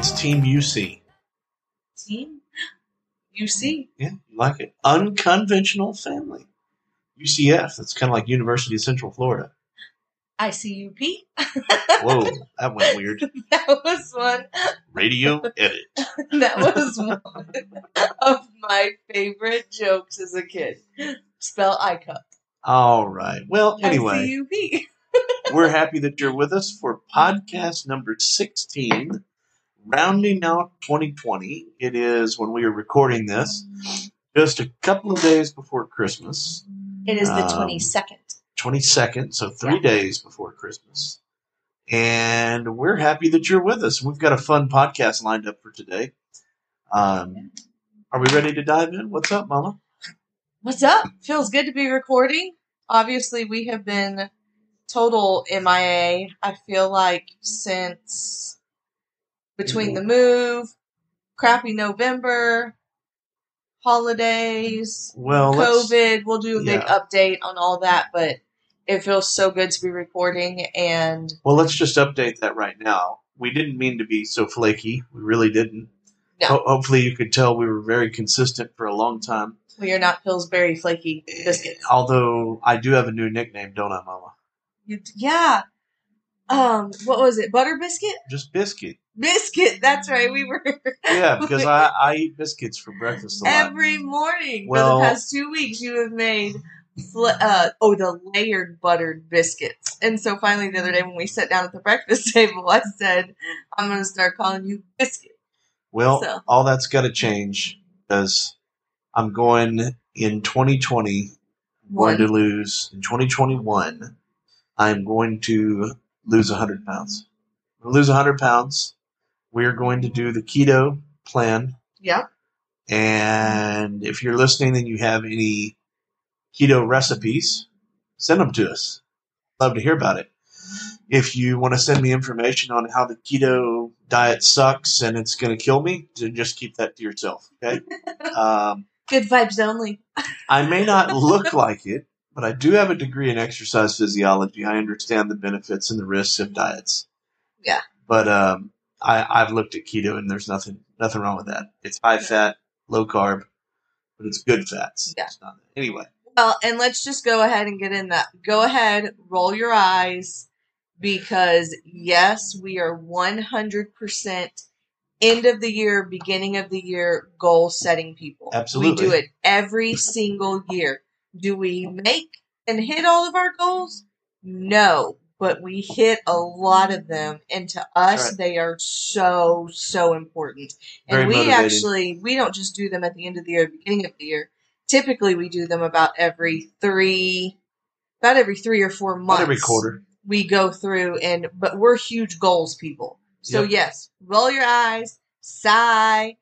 It's Team UC. Team UC. Yeah, you like it. Unconventional family. UCF. That's kind of like University of Central Florida. ICUP. Whoa, that went weird. that was one. Radio edit. That was one of my favorite jokes as a kid. Spell ICUP. All right. Well, anyway, ICUP. we're happy that you're with us for podcast number 16, rounding out 2020. It is when we are recording this, just a couple of days before Christmas, It is the Um, 22nd. 22nd, so three Yeah. days before Christmas. And we're happy that you're with us. We've got a fun podcast lined up for today. Um, are we ready to dive in? What's up, Mama? What's up? Feels good to be recording. Obviously, we have been total MIA. I feel like since between the move, crappy November, holidays, Well, COVID. We'll do a big update on all that, but it feels so good to be recording. And well, let's just update that right now. We didn't mean to be so flaky. We really didn't. No. Ho- hopefully, you could tell we were very consistent for a long time. we are not Pillsbury flaky biscuits. Although I do have a new nickname, don't I, Mama? You- yeah. Um, what was it? Butter biscuit? Just biscuit. Biscuit. That's right. We were Yeah, because I, I eat biscuits for breakfast a lot. every morning Well- for the past two weeks. You have made fl- uh, oh the layered buttered biscuits, and so finally the other day when we sat down at the breakfast table, I said, "I'm going to start calling you biscuit." Well, So- all that's got to change because I'm going in 2020. I'm going to lose in 2021. I'm going to lose 100 pounds. I'm going to lose 100 pounds. We're going to do the keto plan. Yeah. And if you're listening and you have any keto recipes, send them to us. Love to hear about it. If you want to send me information on how the keto diet sucks and it's going to kill me, then just keep that to yourself. Okay. um, Good vibes only. I may not look like it, but I do have a degree in exercise physiology. I understand the benefits and the risks of diets. Yeah. But um, I, I've looked at keto and there's nothing nothing wrong with that. It's high fat, low carb, but it's good fats. Yeah. Not, anyway, Well, and let's just go ahead and get in that. Go ahead, roll your eyes, because yes, we are 100% end of the year, beginning of the year goal setting people. Absolutely. We do it every single year. Do we make and hit all of our goals? No, but we hit a lot of them, and to us, right. they are so so important. And Very we motivating. actually we don't just do them at the end of the year, beginning of the year. Typically, we do them about every three, about every three or four months. every quarter. we go through, and but we're huge goals people. So Yep. yes, roll your eyes, sigh,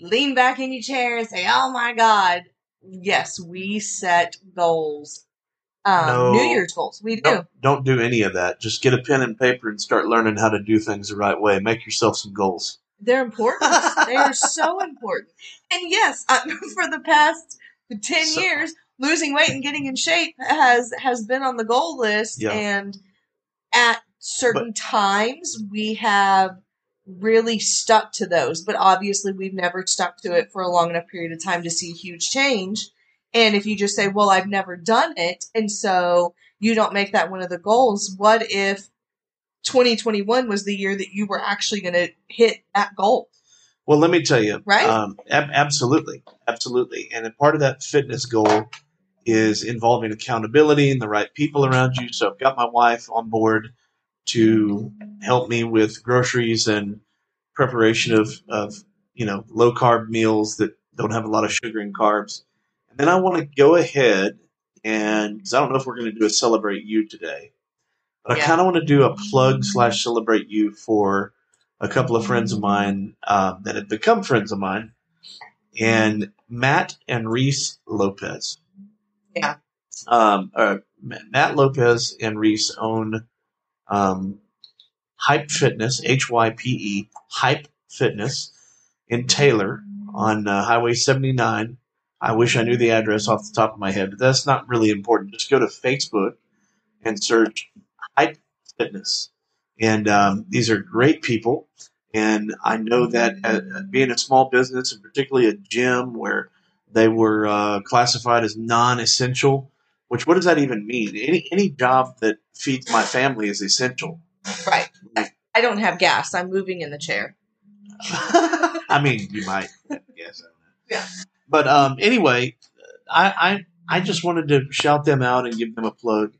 lean back in your chair, and say, "Oh my God!" Yes, we set goals. Um, No. New Year's goals. We do. Don't, don't do any of that. Just get a pen and paper and start learning how to do things the right way. Make yourself some goals. They're important. they are so important. And yes, I, for the past ten So- years, losing weight and getting in shape has has been on the goal list. Yeah. And at certain times, we have really stuck to those. But obviously, we've never stuck to it for a long enough period of time to see a huge change. And if you just say, "Well, I've never done it," and so you don't make that one of the goals, what if 2021 was the year that you were actually going to hit that goal? Well, let me tell you, Right? Um, ab- absolutely, absolutely. And a part of that fitness goal is involving accountability and the right people around you. So I've got my wife on board to help me with groceries and preparation of, of you know low carb meals that don't have a lot of sugar and carbs. And then I want to go ahead and because I don't know if we're going to do a celebrate you today, but I kind of want to do a plug slash celebrate you for a couple of friends of mine um, that have become friends of mine, and Matt and Reese Lopez. Yeah. Um, uh, Matt Lopez and Reese own um, Hype Fitness, H Y P E, Hype Fitness in Taylor on uh, Highway 79. I wish I knew the address off the top of my head, but that's not really important. Just go to Facebook and search Hype Fitness. And um, these are great people. And I know that at, at being a small business, and particularly a gym where they were uh, classified as non-essential, which what does that even mean? Any any job that feeds my family is essential. Right. I don't have gas. I'm moving in the chair. I mean, you might. Yes. Yeah. But um, anyway, I, I I just wanted to shout them out and give them a plug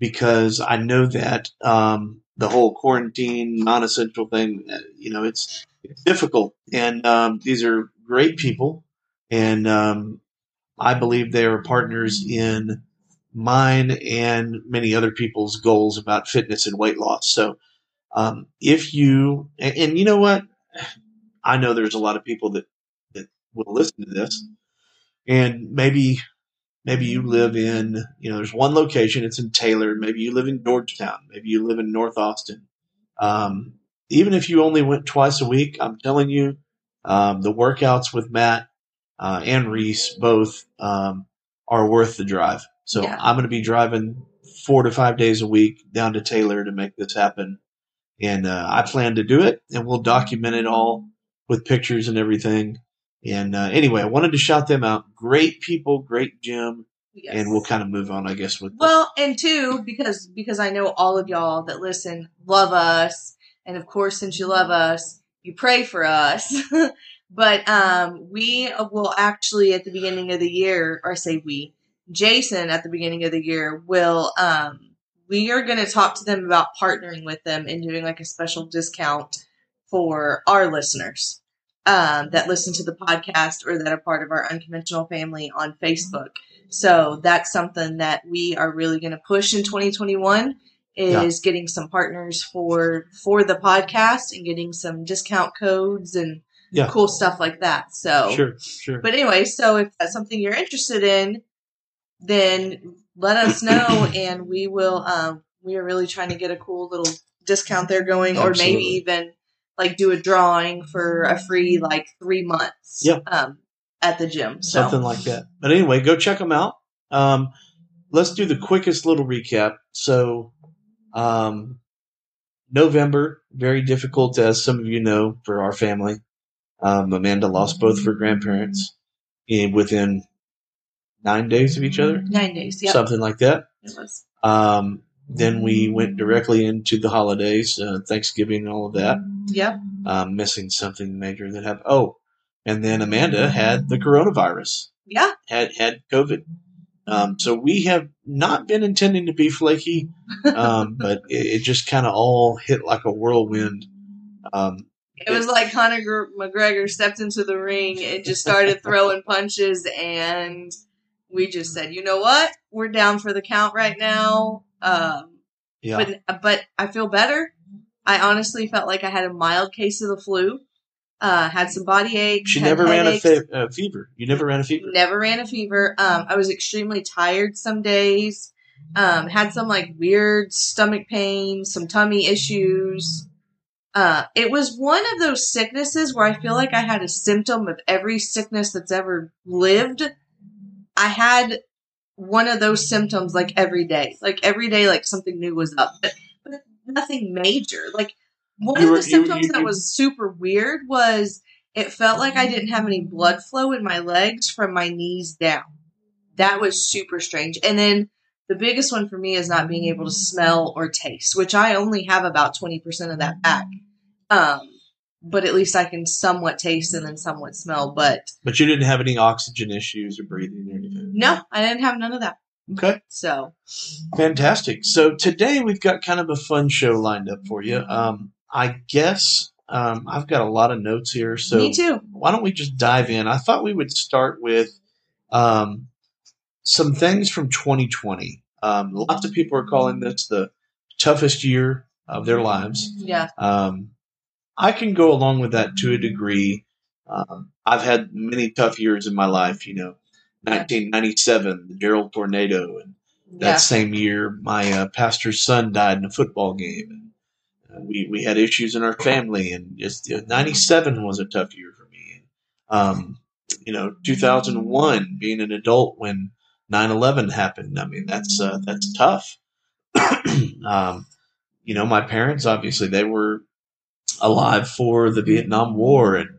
because I know that um, the whole quarantine non-essential thing, uh, you know, it's, it's difficult, and um, these are great people, and um, I believe they are partners in mine and many other people's goals about fitness and weight loss. So, um, if you and, and you know what, I know there's a lot of people that that will listen to this, and maybe maybe you live in you know there's one location it's in taylor. Maybe you live in georgetown. Maybe you live in north austin. Um, even if you only went twice a week i'm telling you um, the workouts with matt uh, and reese both um, are worth the drive. So Yeah. i'm going to be driving four to five days a week down to taylor to make this happen. And uh, i plan to do it and we'll document it all with pictures and everything and uh, anyway, I wanted to shout them out. Great people, great gym, Yes. and we'll kind of move on, I guess. With Well, and two, because because I know all of y'all that listen love us, and of course, since you love us, you pray for us. but um, we will actually at the beginning of the year, or say we, Jason at the beginning of the year will um, we are going to talk to them about partnering with them and doing like a special discount for our listeners um, that listen to the podcast or that are part of our unconventional family on Facebook. So that's something that we are really going to push in 2021 is getting some partners for for the podcast and getting some discount codes and Yeah. cool stuff like that. So sure, sure. but anyway, so if that's something you're interested in, then let us know and we will um we are really trying to get a cool little discount there going or maybe even like do a drawing for a free like 3 months Yeah. um at the gym. So Something like that. But anyway, go check them out. Um, let's do the quickest little recap. So, um, November, very difficult, as some of you know, for our family. Um, Amanda lost both of her grandparents in, within nine days of each other, 9 days. Yep. something like that. it was. Um, then we went directly into the holidays, uh, Thanksgiving, all of that. Yep. Um, missing something major that happened. Oh, and then Amanda had the coronavirus, Yeah. had had COVID. Um, so we have not been intending to be flaky, um, but it, it just kind of all hit like a whirlwind. Um, It was like Conor Gr- McGregor stepped into the ring and just started throwing punches, and we just said, "You know what? We're down for the count right now." Um, yeah, But but I feel better. I honestly felt like I had a mild case of the flu. Uh, had some body aches. she never ran a fe- uh, fever. You never ran a fever. Never ran a fever. Um, I was extremely tired some days. Um, had some like weird stomach pain, some tummy issues. Uh, it was one of those sicknesses where I feel like I had a symptom of every sickness that's ever lived. I had one of those symptoms like every day. Like every day, like something new was up, but, but nothing major. Like one You of the symptoms you- that was super weird was it felt like I didn't have any blood flow in my legs from my knees down. That was super strange. And then the biggest one for me is not being able to smell or taste, which I only have about 20% of that back. Um, but at least I can somewhat taste and then somewhat smell. But But you didn't have any oxygen issues or breathing or anything. no, I didn't have none of that. Okay. So Fantastic. So today we've got kind of a fun show lined up for you. Um, I guess um, I've got a lot of notes here. So me too. why don't we just dive in? I thought we would start with um, some things from 2020. Um, lots of people are calling this the toughest year of their lives. Yeah. Um, I can go along with that to a degree. Um, I've had many tough years in my life. You know, 1997, the Jarrell tornado, and that Yeah. same year, my uh, pastor's son died in a football game. And uh, we we had issues in our family, and just uh, '97 was a tough year for me. Um, you know, 2001, being an adult when 9/11 happened. I mean, that's uh, that's tough. um, you know, my parents obviously they were alive for the Vietnam War and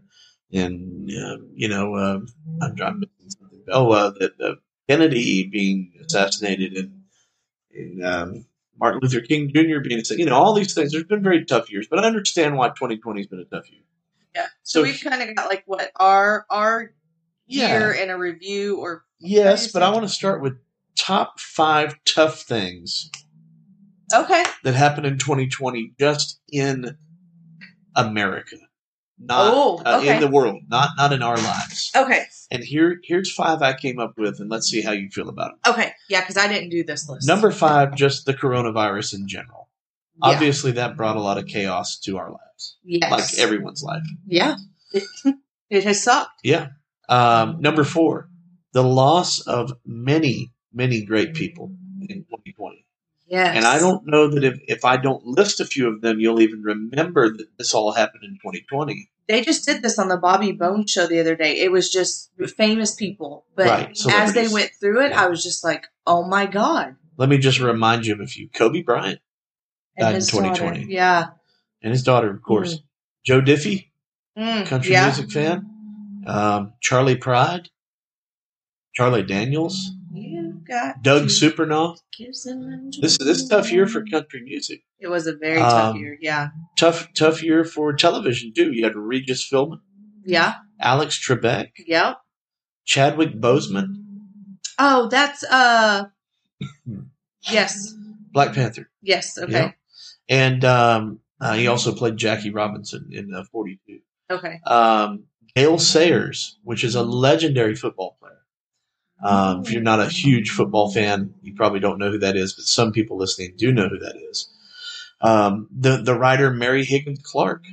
and uh, you know uh, I'm, I'm missing something. Oh, uh, that uh, Kennedy being assassinated and, and um, Martin Luther King Jr. being. You know all these things. There's been very tough years, but I understand why 2020 has been a tough year. Yeah. So, So- we've kind of got like what our our Yeah. year in a review or Yes, but I want to start with top five tough things okay. that happened in 2020 just in America, not Oh, uh, in the world, not not in our lives. Okay. And here here's five I came up with, and let's see how you feel about them. Okay. Yeah, because I didn't do this list. Number five, just the coronavirus in general. Yeah. Obviously, that brought a lot of chaos to our lives, Yes. like everyone's life. Yeah. It, it has sucked. Yeah. Um, number four, the loss of many, many great people in 2020. Yes. And I don't know that if, if I don't list a few of them, you'll even remember that this all happened in 2020. They just did this on the Bobby Bones show the other day. It was just famous people, but Right, as they went through it, Yeah. I was just like, "Oh my god!" Let me just remind you of a few. Kobe Bryant Died in his daughter. 2020. Yeah. and his daughter, of course. Joe Diffie, Mm, country yeah. music fan. Um, Charley Pride. Charlie Daniels. You got Doug to Supernaw. This this is a tough year for country music. It was a very tough Um, year. Yeah. Tough tough year for television too. You had Regis Philbin, Yeah. Alex Trebek, Yep. Chadwick Boseman, Oh, that's uh. Hmm. Yes. Black Panther. Yes. Okay. Yeah. And um, uh, he also played Jackie Robinson in uh, 42. Okay. Um, Gale Sayers, which is a legendary football player. Um, if you're not a huge football fan, you probably don't know who that is, but some people listening do know who that is. Um, the the writer Mary Higgins Clark,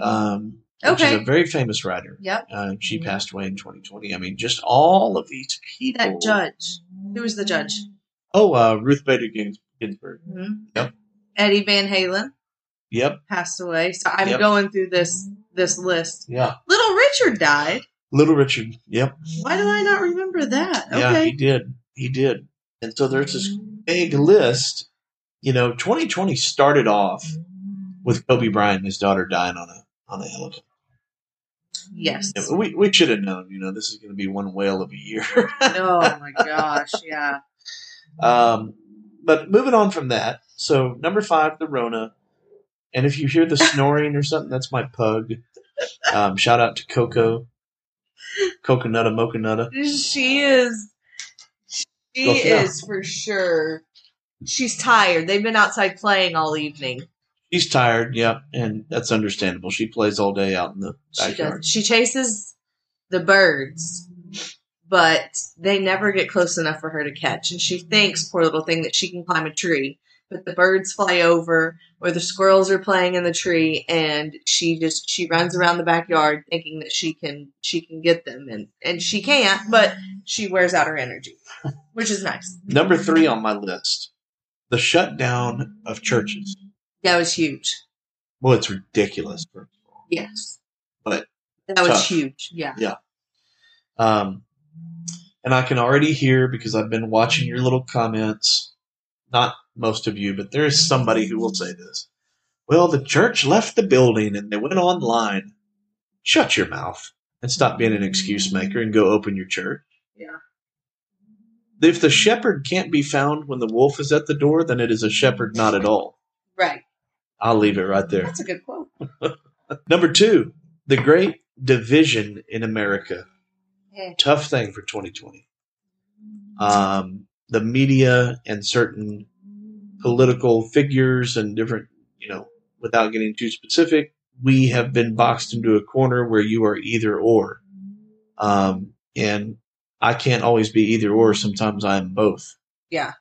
um, which is a very famous writer. Yep. Uh, she passed away in 2020. I mean, just all of these people. That judge. Who was the judge? Oh, uh, Ruth Bader Gins- Ginsburg. Mhm. Yep. Eddie Van Halen Yep. passed away. So I'm Yep. going through this this list. Yeah. Little Richard died. Little Richard. Yep. Why do I not remember that? Yeah, Okay. he did. He did. And so there's this big list. You know, 2020 started off with Kobe Bryant and his daughter dying on a on a helicopter. Yes. Yeah, We we should have known. You know, this is going to be one whale of a year. oh my gosh. Yeah. um, but moving on from that, so number five, the Rona. And if you hear the snoring or something, that's my pug. Um, shout out to Coco, Coconutta Mocanutta. She is. She Go, is for sure. She's tired. They've been outside playing all evening. She's tired, yeah, and that's understandable. She plays all day out in the She backyard. does. She chases the birds, but they never get close enough for her to catch. And she thinks, poor little thing, that she can climb a tree. But the birds fly over, or the squirrels are playing in the tree, and she just she runs around the backyard thinking that she can she can get them, and and she can't. But she wears out her energy, which is nice. Number three on my list, the shutdown of churches. That was huge. Well, it's ridiculous. First of all, Yes, But that was tough. huge. Yeah. um, and I can already hear because I've been watching your little comments. Not most of you, but there is somebody who will say this. Well, the church left the building and they went online. Shut your mouth and stop being an excuse maker and go open your church. Yeah. If the shepherd can't be found when the wolf is at the door, then it is a shepherd not at all. Right. I'll leave it right there. That's a good quote. Number two, the great division in America. Yeah. Tough thing for 2020. Um, the media and certain political figures and different, you know, without getting too specific, we have been boxed into a corner where you are either or. Um, and I can't always be either or. Sometimes I am both. Yeah.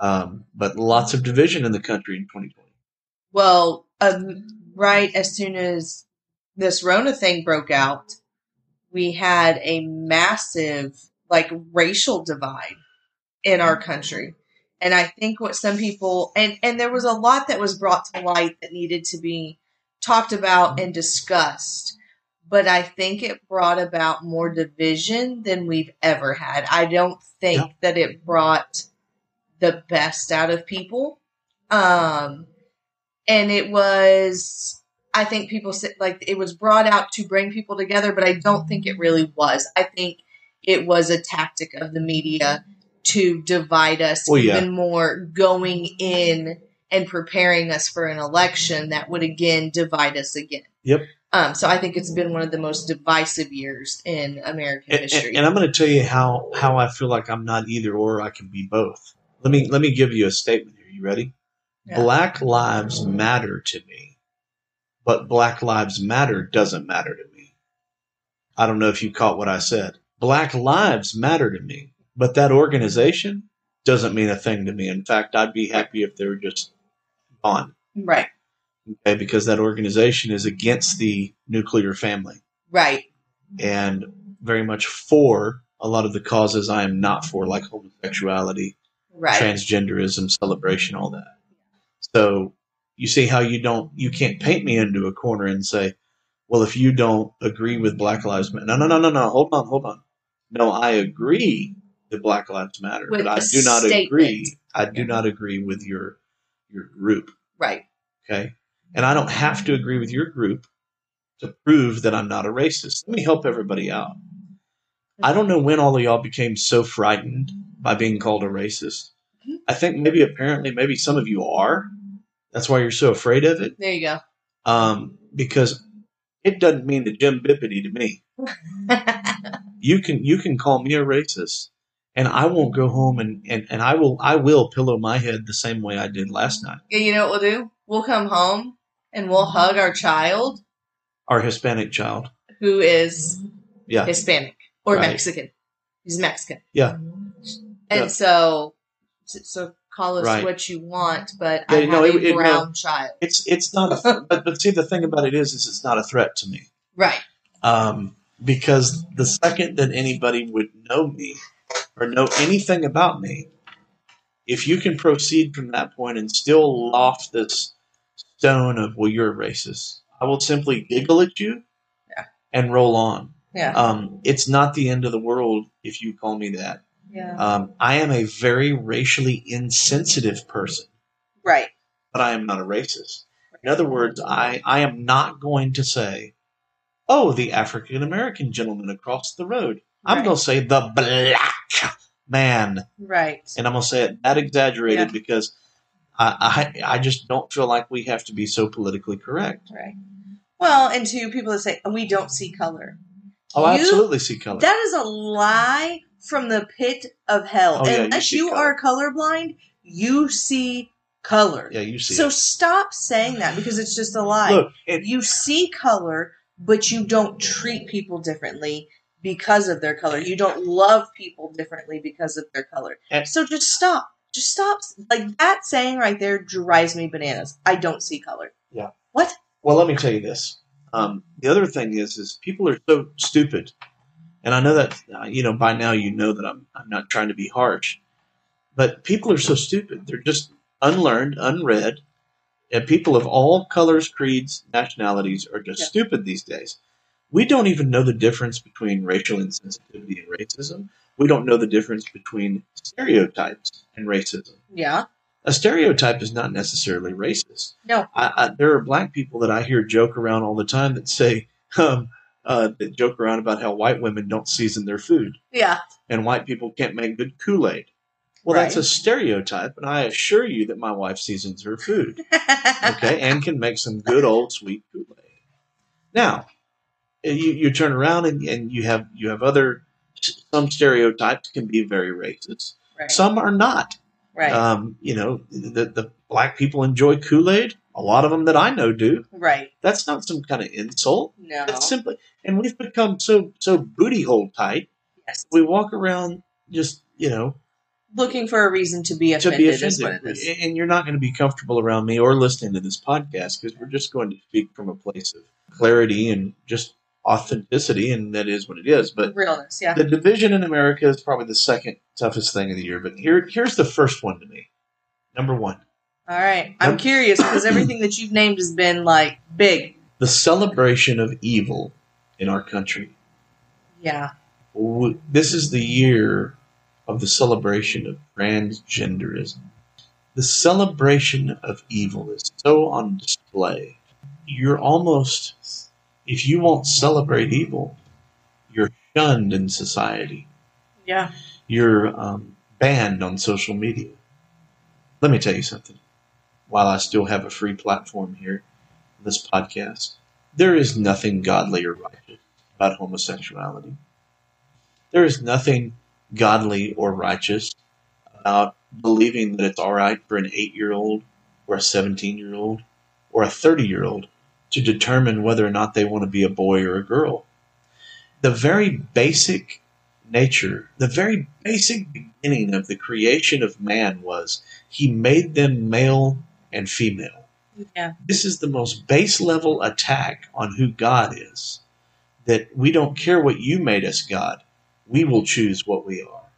Um, but lots of division in the country in 2020. Well, um, right as soon as this Rona thing broke out, we had a massive, like, racial divide in our country. And I think what some people, and, and there was a lot that was brought to light that needed to be talked about and discussed. But I think it brought about more division than we've ever had. I don't think Yeah. that it brought the best out of people. Um, and it was I think people said like it was brought out to bring people together, but I don't think it really was. I think it was a tactic of the media to divide us Well, yeah. even more, going in and preparing us for an election that would again divide us again. Yep. Um, so I think it's been one of the most divisive years in American And, history. and, and I'm going to tell you how how I feel like I'm not either or. I can be both. Let me let me give you a statement here. You ready? Yeah. Black lives matter to me, but Black Lives Matter doesn't matter to me. I don't know if you caught what I said. Black lives matter to me, but that organization doesn't mean a thing to me. In fact, I'd be happy if they were just gone. right, Okay, because that organization is against the nuclear family. right, and very much for a lot of the causes I am not for, like homosexuality, right. transgenderism, celebration, all that. So you see how you don't, you can't paint me into a corner and say, well, if you don't agree with Black Lives Matter, no, no, no, no, no, hold on, hold on. No, I agree that Black Lives Matter, With but I do not statement. agree. I do Yeah. not agree with your your group. right. Okay. And I don't have to agree with your group to prove that I'm not a racist. Let me help everybody out. I don't know when all of y'all became so frightened by being called a racist. Mhm. I think maybe apparently maybe some of you are. That's why you're so afraid of it. There you go. Um, because it doesn't mean the Jim Bippity to me. You can you can call me a racist and I won't go home and, and, and I will I will pillow my head the same way I did last night. Yeah, you know what we'll do? We'll come home and we'll hug our child Our Hispanic child. who is Yeah. Hispanic or Right. Mexican. He's Mexican. Yeah. And Yeah. so, so call us Right. what you want, but Yeah, I have no, a it- it- no. brown child. It's it's not a but but see the thing about it is is it's not a threat to me. Right. Um, because the second that anybody would know me or know anything about me, if you can proceed from that point and still loft this stone of well you're a racist, I will simply giggle at you Yeah. and roll on. Yeah. Um, it's not the end of the world if you call me that. yeah. Um, I am a very racially insensitive person. right. but I am not a racist. In other words, I, I am not going to say, oh, the African American gentleman across the road. I'm Right. going to say the black man. Right. And I'm going to say it that exaggerated Yeah. because I, I, I just don't feel like we have to be so politically correct. Right. Well, and to people that say we don't see color, Oh, I absolutely see color. that is a lie from the pit of hell. Oh, yeah, you Unless you, color. are colorblind, you see color. yeah, you see So it. stop saying that because it's just a lie. Look, and, you see color, but you don't treat people differently because of their color. You don't love people differently because of their color. And- so just stop. Just stop. Like that saying right there drives me bananas. I don't see color. Yeah. What? Well, let me tell you this. Um, the other thing is, is people are so stupid, and I know that uh, you know by now you know that I'm I'm not trying to be harsh, but people are so stupid. They're just unlearned, unread, and people of all colors, creeds, nationalities are just Yeah. stupid these days. We don't even know the difference between racial insensitivity and racism. We don't know the difference between stereotypes and racism Yeah. a stereotype is not necessarily racist. No. I, I, there are black people that I hear joke around all the time that say, um, uh, that joke around about how white women don't season their food Yeah. and white people can't make good Kool Aid. Well, Right. that's a stereotype, and I assure you that my wife seasons her food, okay, and can make some good old sweet Kool Aid. Now, you, you turn around and, and you have you have other some stereotypes can be very racist. right. Some are not. right. Um, you know, the, the black people enjoy Kool Aid. A lot of them that I know do. right. That's not some kind of insult. No. It's simply, and we've become so so booty hole tight. yes. We walk around just you know Looking for a reason to be offended. to be offended, and you're not going to be comfortable around me or listening to this podcast because we're just going to speak from a place of clarity and just authenticity, and that is what it is. But Realness. Yeah. the division in America is probably the second toughest thing of the year. But here here's the first one to me. Number one. All right. I'm Yep. curious because everything that you've named has been like big. the celebration of evil in our country. Yeah. This is the year of the celebration of transgenderism. The celebration of evil is so on display. you're almost if you won't celebrate evil, you're shunned in society. Yeah. You're um, banned on social media. Let me tell you something. While I still have a free platform here, this podcast, there is nothing godly or righteous about homosexuality. There is nothing godly or righteous about believing that it's all right for an eight year old or a 17 year old or a 30 year old to determine whether or not they want to be a boy or a girl. The very basic nature, the very basic beginning of the creation of man was he made them male and female. Yeah. This is the most base level attack on who God is. That we don't care what you made us, God. We will choose what we are.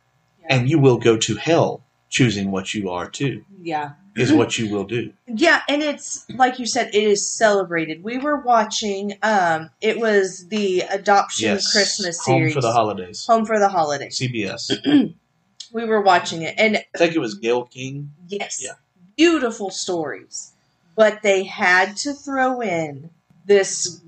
Yeah. And you will go to hell choosing what you are too, yeah. Is what you will do. Yeah, and it's like you said, it is celebrated. We were watching um it was the adoption Yes. Christmas Home series. for the holidays. Home for the holidays. CBS. We were watching it and I think it was Gayle King. yes. Yeah. Beautiful stories. But they had to throw in this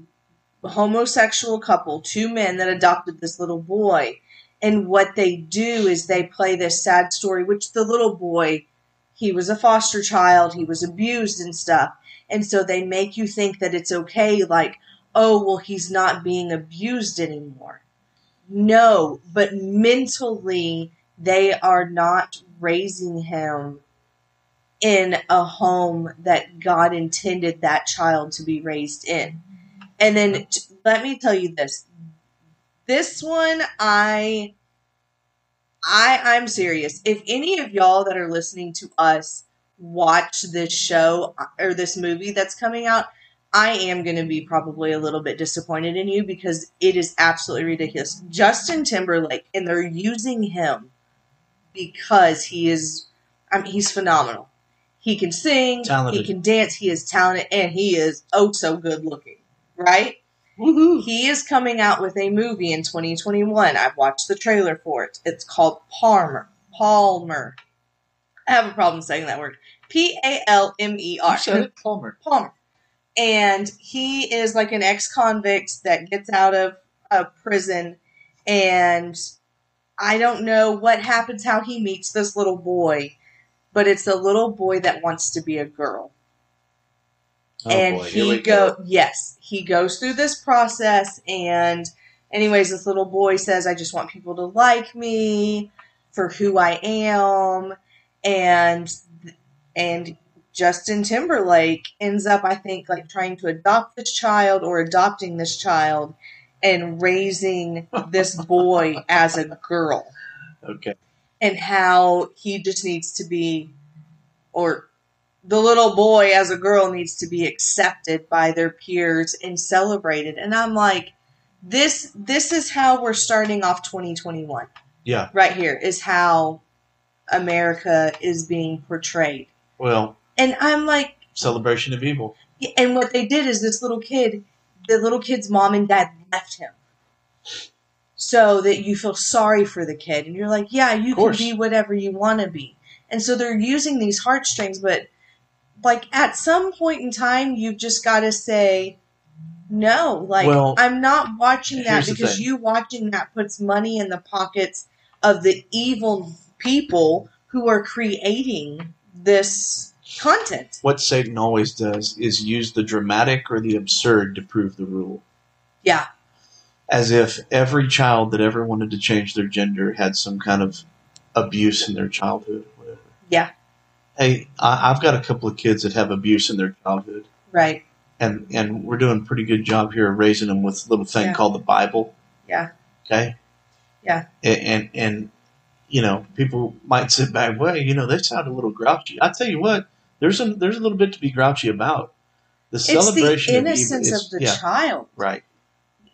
homosexual couple, two men that adopted this little boy. And what they do is they play this sad story, which the little boy, he was a foster child, he was abused and stuff. And so they make you think that it's okay, like, oh, well, he's not being abused anymore. No, but mentally, they are not raising him in a home that God intended that child to be raised in. And then let me tell you this. This one I I I'm serious. If any of y'all that are listening to us watch this show uh, or this movie that's coming out, I am going to be probably a little bit disappointed in you because it is absolutely ridiculous. Justin Timberlake and they're using him because he is I mean he's phenomenal. He can sing, Talented. he can dance, he is talented and he is oh so good looking, right? Woohoo! He is coming out with a movie in 2021. I've watched the trailer for it. It's called Palmer. Palmer. I have a problem saying that word. P A L M E R. You said it, Palmer. Palmer. And he is like an ex convict that gets out of a prison. And I don't know what happens, how he meets this little boy, but it's a little boy that wants to be a girl Oh and boy, he go, go. yes he goes through this process and anyways this little boy says i just want people to like me for who i am and and justin timberlake ends up i think like trying to adopt this child or adopting this child and raising this boy as a girl Okay. and how he just needs to be, or the little boy as a girl needs to be accepted by their peers and celebrated. And I'm like, this this is how we're starting off 2021 Yeah. right here is how America is being portrayed. Well, And I'm like, celebration of evil. and what they did is this little kid, the little kid's mom and dad left him. So that you feel sorry for the kid. And you're like, yeah, you can be whatever you want to be. And so they're using these heartstrings, but like at some point in time, you've just got to say, no, like Well, I'm not watching that because you watching that puts money in the pockets of the evil people who are creating this content. What Satan always does is use the dramatic or the absurd to prove the rule. Yeah. As if every child that ever wanted to change their gender had some kind of abuse in their childhood or whatever. Yeah. Hey, I, I've got a couple of kids that have abuse in their childhood, Right. and and we're doing a pretty good job here of raising them with a little thing Yeah. called the Bible. Yeah. Okay. Yeah. And, and and you know, people might sit back, well, you know, they sound a little grouchy. I tell you what, there's a there's a little bit to be grouchy about. The It's celebration the of innocence is- of the yeah, child. right.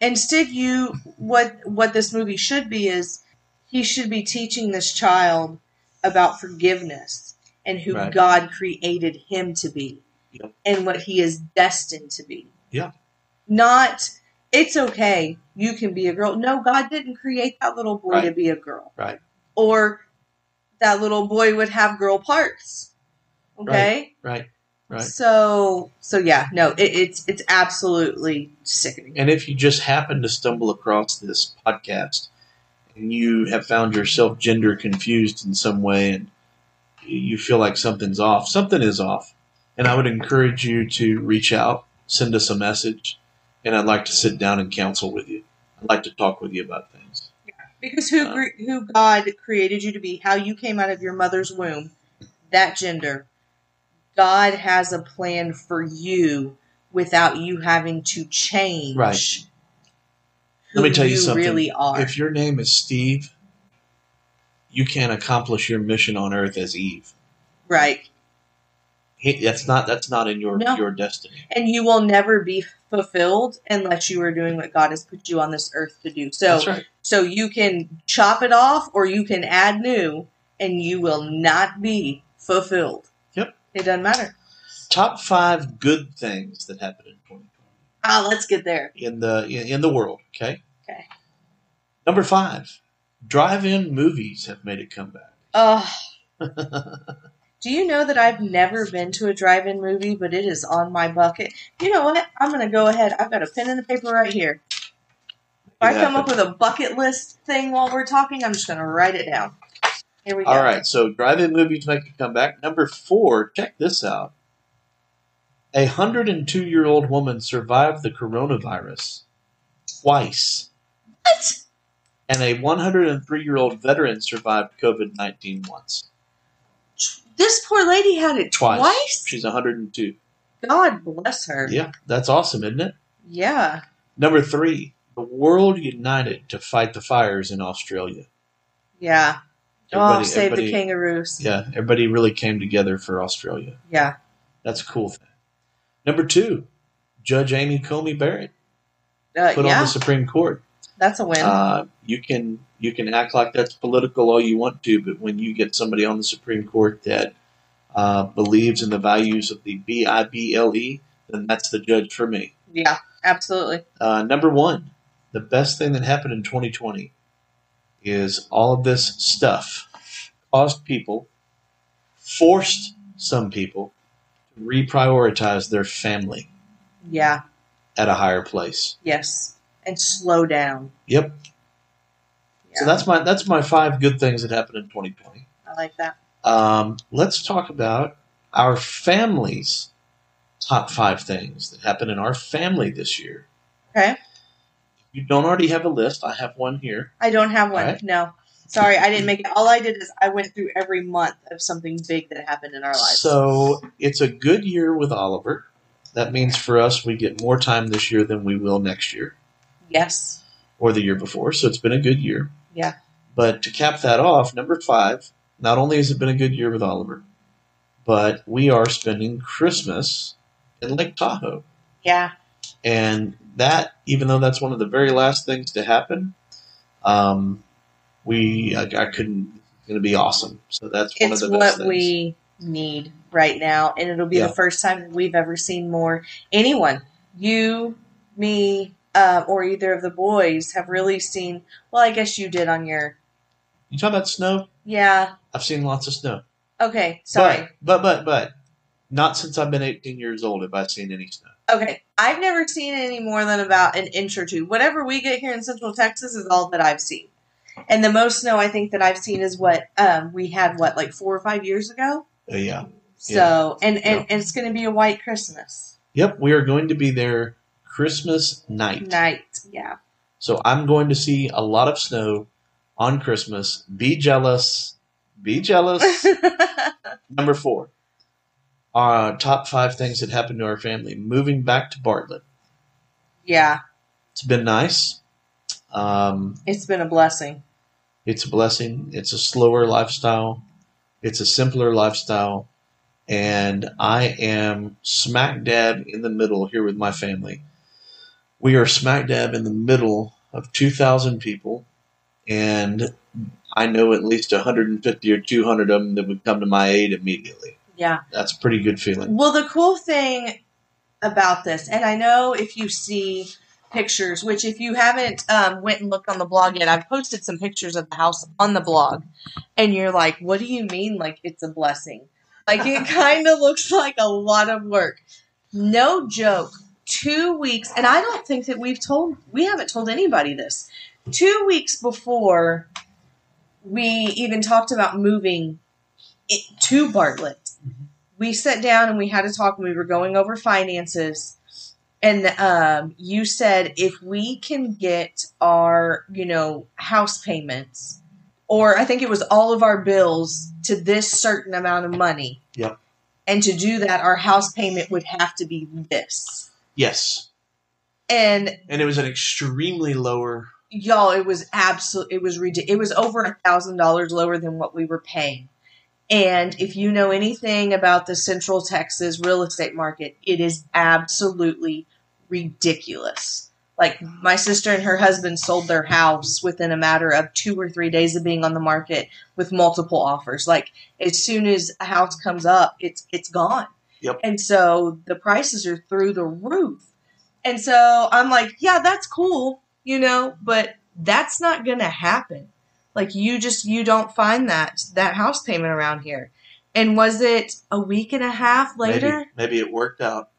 Instead, you what what this movie should be is he should be teaching this child about forgiveness and who Right. God created him to be Yep. and what he is destined to be. Yeah. Not it's okay, you can be a girl. No, God didn't create that little boy to be a girl. Right. Or that little boy would have girl parts. Okay? Right. Right. So so yeah, no, it, it's it's absolutely sickening. And if you just happen to stumble across this podcast and you have found yourself gender confused in some way and you feel like something's off, something is off. And I would encourage you to reach out, send us a message, and I'd like to sit down and counsel with you. I'd like to talk with you about things. Yeah, Because who Uh, who God created you to be, how you came out of your mother's womb, that gender. God has a plan for you without you having to change. Right. Let me tell you something. really are. If your name is Steve, you can't accomplish your mission on earth as Eve. right. He, that's not that's not in your No. your destiny. And you will never be fulfilled unless you are doing what God has put you on this earth to do. So right. so you can chop it off or you can add new and you will not be fulfilled. Yep. It doesn't matter. Top five good things that happened in 2020 Ah, let's get there. in the in, in the world. Okay. Okay. Number five, drive-in movies have made a comeback. Oh, do you know that I've never been to a drive-in movie, but it is on my bucket? You know what? I'm going to go ahead. I've got a pen and a paper right here. If I come up with a bucket list thing while we're talking, I'm just going to write it down. Here we go. All right, so drive-in movies make a comeback. Number four, check this out. A 102-year-old woman survived the coronavirus twice, What? And a 103-year-old veteran survived COVID-19 once. This poor lady had it Twice. twice? She's 102. God bless her. Yeah, that's awesome, isn't it? Yeah. Number three, the world united to fight the fires in Australia. Yeah. oh, save the kangaroos. Yeah, everybody really came together for Australia. Yeah. That's a cool thing. Number two, Judge Amy Coney Barrett Uh, put on the Supreme Court. That's a win. Uh, you can you can act like that's political all you want to, but when you get somebody on the Supreme Court that uh, believes in the values of the B I B L E, then that's the judge for me. yeah, absolutely. Uh, number one, the best thing that happened in 2020 is all of this stuff caused people, forced some people to reprioritize their family Yeah. at a higher place. Yes. And slow down. Yep. Yeah. So that's my that's my five good things that happened in 2020. I like that. Um, let's talk about our family's top five things that happened in our family this year. Okay. If you don't already have a list, I have one here. I don't have one. Alright. No. Sorry, I didn't make it. All I did is I went through every month of something big that happened in our lives. So it's a good year with Oliver. That means for us, we get more time this year than we will next year yes. or the year before. So it's been a good year. Yeah. But to cap that off, number five, not only has it been a good year with Oliver, but we are spending Christmas in Lake Tahoe. Yeah. And that, even though that's one of the very last things to happen, um, we I, I couldn't going to be awesome. So that's one It's of the best what things. we need right now. And it'll be Yeah. the first time we've ever seen more. Anyone, you, me, uh, or either of the boys have really seen. Well, I guess you did on your. you talk about snow. Yeah. I've seen lots of snow. Okay. Sorry. But, but, but, but, not since I've been 18 years old have I seen any snow. Okay, I've never seen any more than about an inch or two. Whatever we get here in Central Texas is all that I've seen. And the most snow I think that I've seen is what um, we had, what, like four or five years ago? Uh, yeah. So, and, and, Yeah. and it's going to be a white Christmas Yep, we are going to be there Christmas night. night. Yeah. So I'm going to see a lot of snow on Christmas. Be jealous. Be jealous. Number four. Our top five things that happened to our family. Moving back to Bartlett. yeah, It's been nice. Um, it's been a blessing. it's a blessing. It's a slower lifestyle. It's a simpler lifestyle. And I am smack dab in the middle here with my family. We are smack dab in the middle of 2,000 people. And I know at least 150 or 200 of them that would come to my aid immediately. Yeah. That's a pretty good feeling. Well, the cool thing about this, and I know if you see pictures, which if you haven't um, went and looked on the blog yet, I've posted some pictures of the house on the blog, and you're like, "What do you mean? Like it's a blessing?" like it kind of looks like a lot of work. No joke. Two weeks, and I don't think that we've told, we haven't told anybody this. Two weeks before we even talked about moving it to Bartlett, Mhm. we sat down and we had a talk and we were going over finances. And um, you said if we can get our, you know, house payments, or I think it was all of our bills to this certain amount of money. Yep. And to do that, our house payment would have to be this. Yes. And And it was an extremely lower. y'all, it was absolute. It was ridiculous. It was over a thousand dollars lower than what we were paying. And if you know anything about the Central Texas real estate market, it is absolutely ridiculous. Like my sister and her husband sold their house within a matter of two or three days of being on the market with multiple offers. Like as soon as a house comes up, it's it's gone. Yep. And so the prices are through the roof. And so I'm like, yeah, that's cool, you know, but that's not going to happen. Like you just you don't find that that house payment around here. And was it a week and a half later? Maybe, maybe it worked out.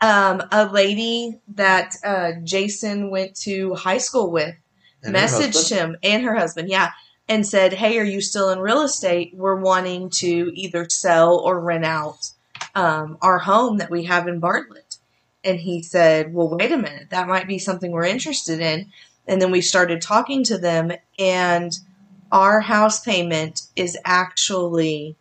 Um, a lady that uh, Jason went to high school with And messaged him and her husband, yeah, and said, "Hey, are you still in real estate? We're wanting to either sell or rent out um, our home that we have in Bartlett." And he said, "Well, wait a minute, that might be something we're interested in." And then we started talking to them, and our house payment is actually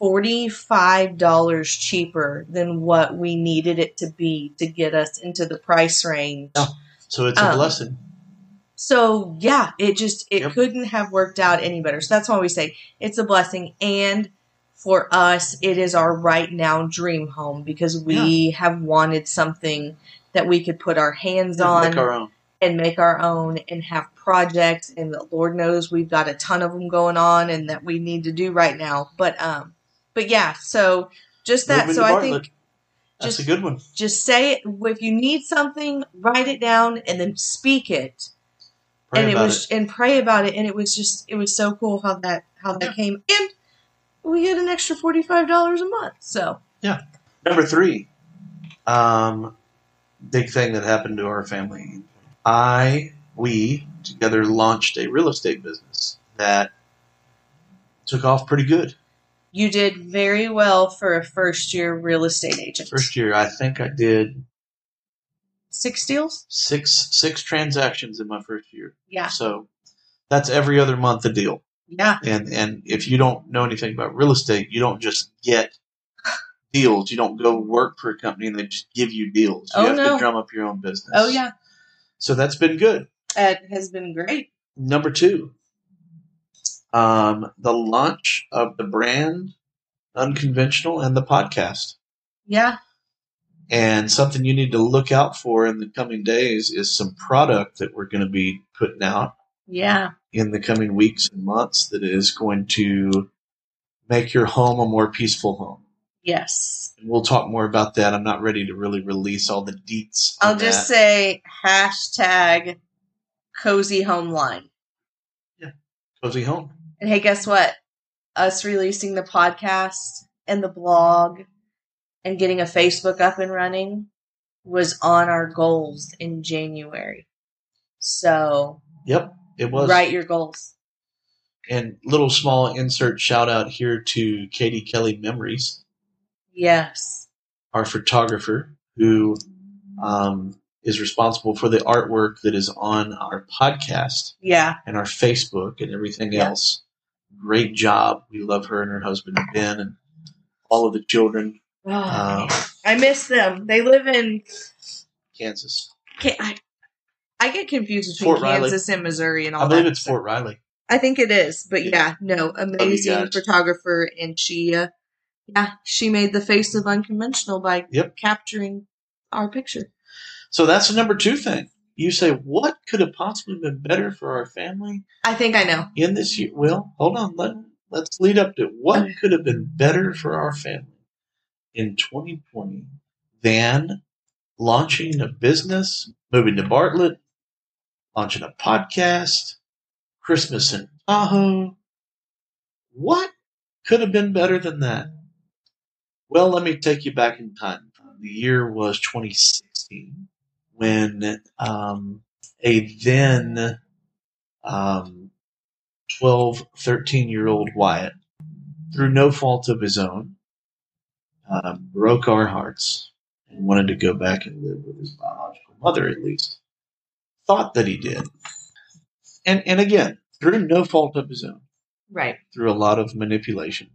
$45 cheaper than what we needed it to be to get us into the price range. Yeah. So it's a Um, blessing. So yeah, it just it Yep. couldn't have worked out any better. So that's why we say it's a blessing and for us it is our right now dream home because we have wanted something that we could put our hands Yeah, on Make and make our own and have projects and the Lord knows we've got a ton of them going on and that we need to do right now. But um but yeah, so just that. So I Bartlett. think That's just- a good one. just say it. If you need something, write it down and then speak it. Pray and it was and pray about it. And it was just it was so cool how that how that came. And we get an extra forty five dollars a month so yeah. Number three, um, big thing that happened to our family. I, we together launched a real estate business that took off pretty good. you did very well for a first year real estate agent First year, I think I did six deals six six transactions in my first year. yeah So that's every other month a deal. Yeah And and if you don't know anything about real estate, you don't just get deals. You don't go work for a company and they just give you deals. You Oh, have no. to drum up your own business. oh yeah So that's been good. it has been great Number two, um, the launch of the brand Unconventional and the podcast. yeah And something you need to look out for in the coming days is some product that we're going to be putting out yeah in the coming weeks and months that is going to make your home a more peaceful home. yes And we'll talk more about that. I'm not ready to really release all the deets. i'll just that. say hashtag cozy home line Yeah. cozy home. And hey, guess what? Us releasing the podcast and the blog and getting a Facebook up and running was on our goals in January. So Yep, it was. write your goals. And little small insert shout out here to Katie Kelly Memories, Yes. our photographer, who um, is responsible for the artwork that is on our podcast Yeah. and our Facebook and everything Yeah. else. Great job. We love her and her husband Ben and all of the children. Oh, Um, I miss them. They live in. Kansas. I, I get confused between Fort Riley. Kansas and Missouri and all that. I believe that. it's Fort Riley. I think it is, but yeah, no, amazing guys. photographer, and she, uh, yeah, she made the face of unconventional by Yep. capturing our picture. So that's the number two thing. You say, what could have possibly been better for our family I think I know. in this year? Well, hold on. Let, let's lead up to what Okay. could have been better for our family in 2020 than launching a business, moving to Bartlett, launching a podcast, Christmas in Tahoe. What Could have been better than that. Well, let me take you back in time. The year was 2016 when um, a then um, 12, 13 year old Wyatt, through no fault of his own, uh, broke our hearts and wanted to go back and live with his biological mother, at least. Thought that he did. And, and again, through no fault of his own, Right. through a lot of manipulation.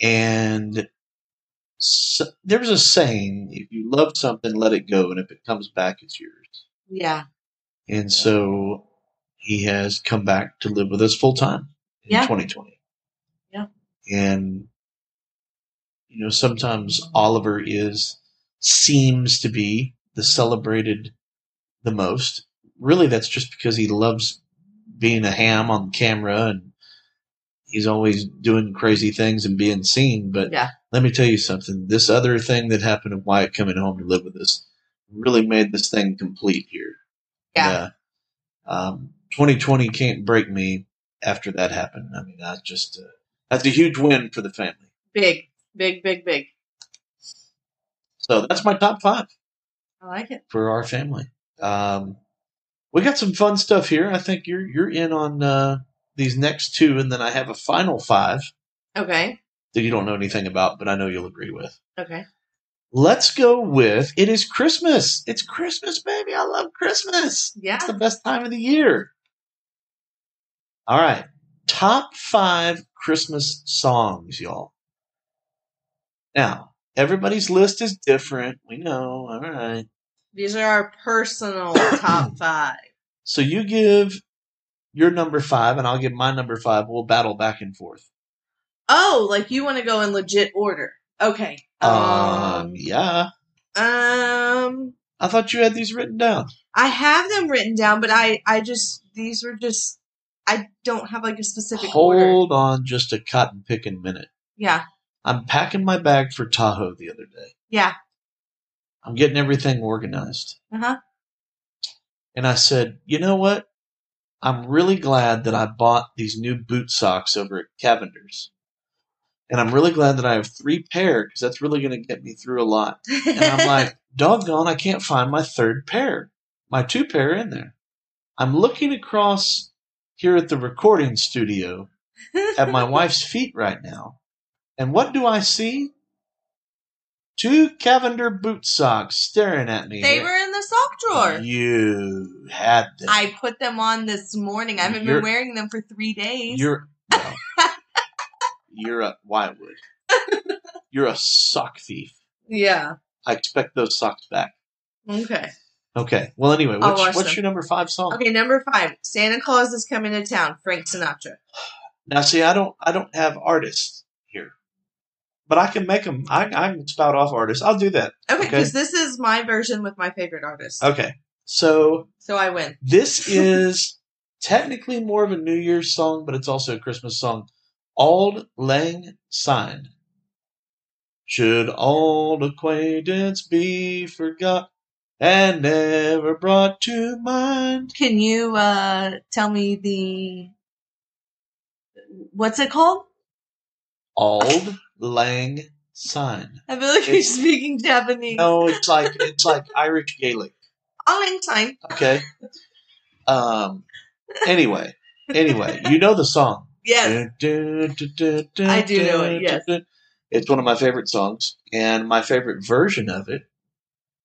And so, there was a saying if you love something, let it go, and if it comes back, it's yours. Yeah. And so he has come back to live with us full time in Yeah. 2020. Yeah. And, you know, sometimes Oliver is, seems to be the celebrated the most. Really, that's just because he loves being a ham on camera and he's always doing crazy things and being seen. But Yeah. let me tell you something. This other thing that happened to Wyatt coming home to live with us really made this thing complete here. Yeah. Um, 2020 can't break me after that happened. I mean, that's just uh, that's a huge win for the family. Big, big, big, big. So that's my top five I like it. for our family. Um, we got some fun stuff here. I think you're you're in on uh, these next two, and then I have a final five Okay. that you don't know anything about, but I know you'll agree with. Okay. Let's go with it is Christmas. It's Christmas, baby. I love Christmas. Yeah. It's the best time of the year. All right. Top five Christmas songs, y'all. Now, everybody's list is different. We know. All right. These are our personal top five. So you give your number five, and I'll give my number five. We'll battle back and forth. Oh, like you want to go in legit order. Okay. Um, Um, yeah. um, I thought you had these written down. I have them written down, but I, I just these were just I don't have like a specific order. Hold on just a cotton picking minute. Yeah. I'm packing my bag for Tahoe the other day. Yeah. I'm getting everything organized. Uh huh. And I said, you know what? I'm really glad that I bought these new boot socks over at Cavender's. And I'm really glad that I have three pair because that's really going to get me through a lot. And I'm like, doggone, I can't find my third pair. My two pair in there. I'm looking across here at the recording studio at my wife's feet right now. And what do I see? Two Cavender boot socks staring at me. they here. were in the sock drawer. You had them. I put them on this morning. I haven't You're- been wearing them for three days. You're well, you're a Wildwood. You're a sock thief. yeah. I expect those socks back. Okay. Okay. Well, anyway, what's, what's your number five song? Okay. Number five. Santa Claus is coming to town. Frank Sinatra. Now, see, I don't, I don't have artists but I can make them. I, I can spout off artists. I'll do that. Okay, Okay. because this is my version with my favorite artist. Okay. So So I win. this is technically more of a New Year's song, but it's also a Christmas song. Auld Lang Syne. Should old acquaintance be forgot and never brought to mind? Can you uh tell me the what's it called? Auld Lang Syne. I feel like you're speaking Japanese. No, it's like it's like Irish Gaelic. All time. Okay. Um. Anyway, anyway, you know the song. Yes. I I do know it, yes. It's one of my favorite songs, and my favorite version of it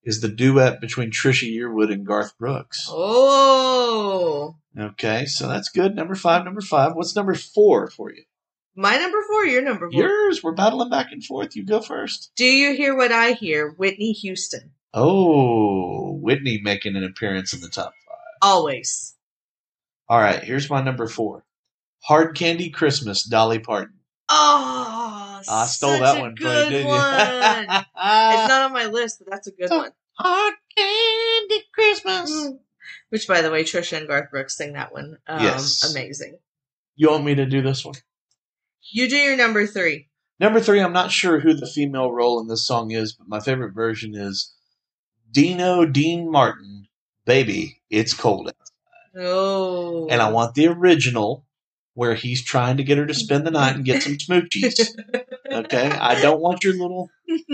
is the duet between Trisha Yearwood and Garth Brooks. Oh. Okay, so that's good. Number five, number five. What's number four for you? My number four, your number four. Yours. We're battling back and forth. You go first. Do you hear what I hear? Whitney Houston. Oh, Whitney making an appearance in the top five. Always. All right, here's my number four. Hard Candy Christmas, Dolly Parton. Oh, I stole that one from good you, didn't one. you? it's not on my list, but that's a good one. Hard Candy Christmas. Mm. Which, by the way, Trisha and Garth Brooks sing that one. Um, Yes. Amazing. You want me to do this one? You do your number three. Number three, I'm not sure who the female role in this song is, but my favorite version is Dino Dean Martin, Baby, It's Cold. Out. Oh. And I want the original where he's trying to get her to spend the night and get some smoochies. Okay, I don't want your little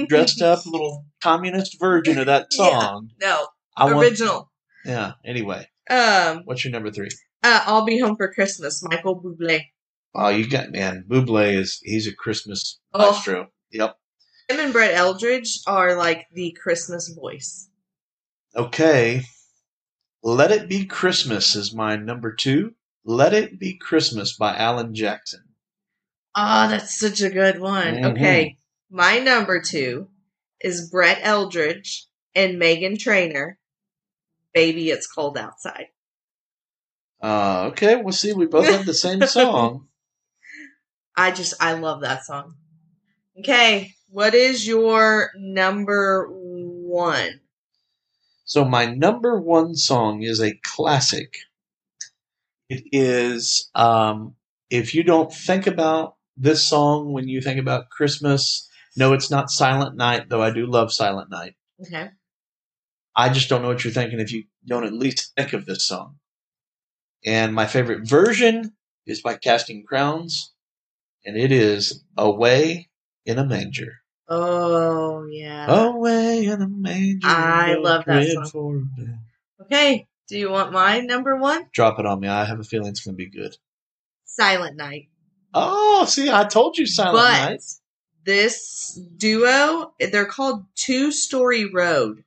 dressed up little communist version of that Yeah. song. no, I want, original. yeah. Anyway, Um, what's your number three? uh, I'll be home for Christmas. Michael Bublé. Oh, you got man. Buble is he's a Christmas Oh. maestro. Yep. Him and Brett Eldredge are like the Christmas voice. Okay. Let It Be Christmas is my number two. Let It Be Christmas by Alan Jackson. Oh, that's such a good one. Mhm. Okay. My number two is Brett Eldredge and Meghan Trainor. Baby, it's cold outside. Uh, okay, we'll see. We both have the same song. I just, I love that song. Okay. What is your number one? So my number one song is a classic. It is um, if you don't think about this song when you think about Christmas. No, it's not Silent Night, though I do love Silent Night. Okay. I just don't know what you're thinking if you don't at least think of this song. And my favorite version is by Casting Crowns, and it is Away in a Manger. Oh, yeah. Away in a manger. I love that song. for a bed. Okay. Do you want my number one? Drop it on me. I have a feeling it's going to be good. Silent Night. Oh, see, I told you Silent but Night. this duo, they're called Two Story Road.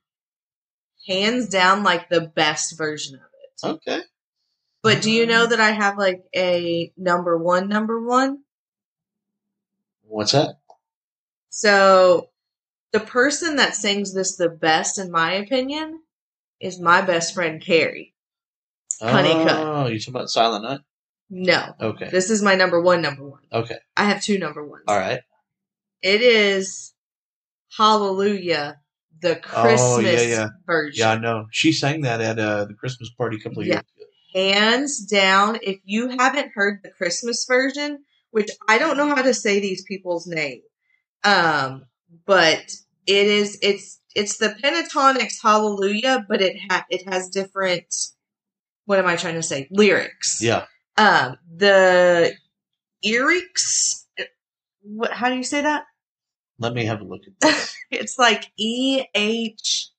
Hands down, like the best version of it. Okay. But do you know that I have like a number one, number one? What's that? So the person that sings this the best, in my opinion, is my best friend Carrie. Honeycutt. Oh, you talking about Silent Night? No, Okay. this is my number one, number one. Okay. I have two number ones. All right. It is Hallelujah, the Christmas Oh, yeah, yeah. version. Yeah, I know. She sang that at uh, the Christmas party a couple of Yeah. years ago. Hands down, if you haven't heard the Christmas version, which I don't know how to say these people's name, um, but it is it's it's the Pentatonix Hallelujah, but it ha- it has different. What am I trying to say? Lyrics. Yeah. Um, the Erics. What? How do you say that? Let me have a look at this. It's like E H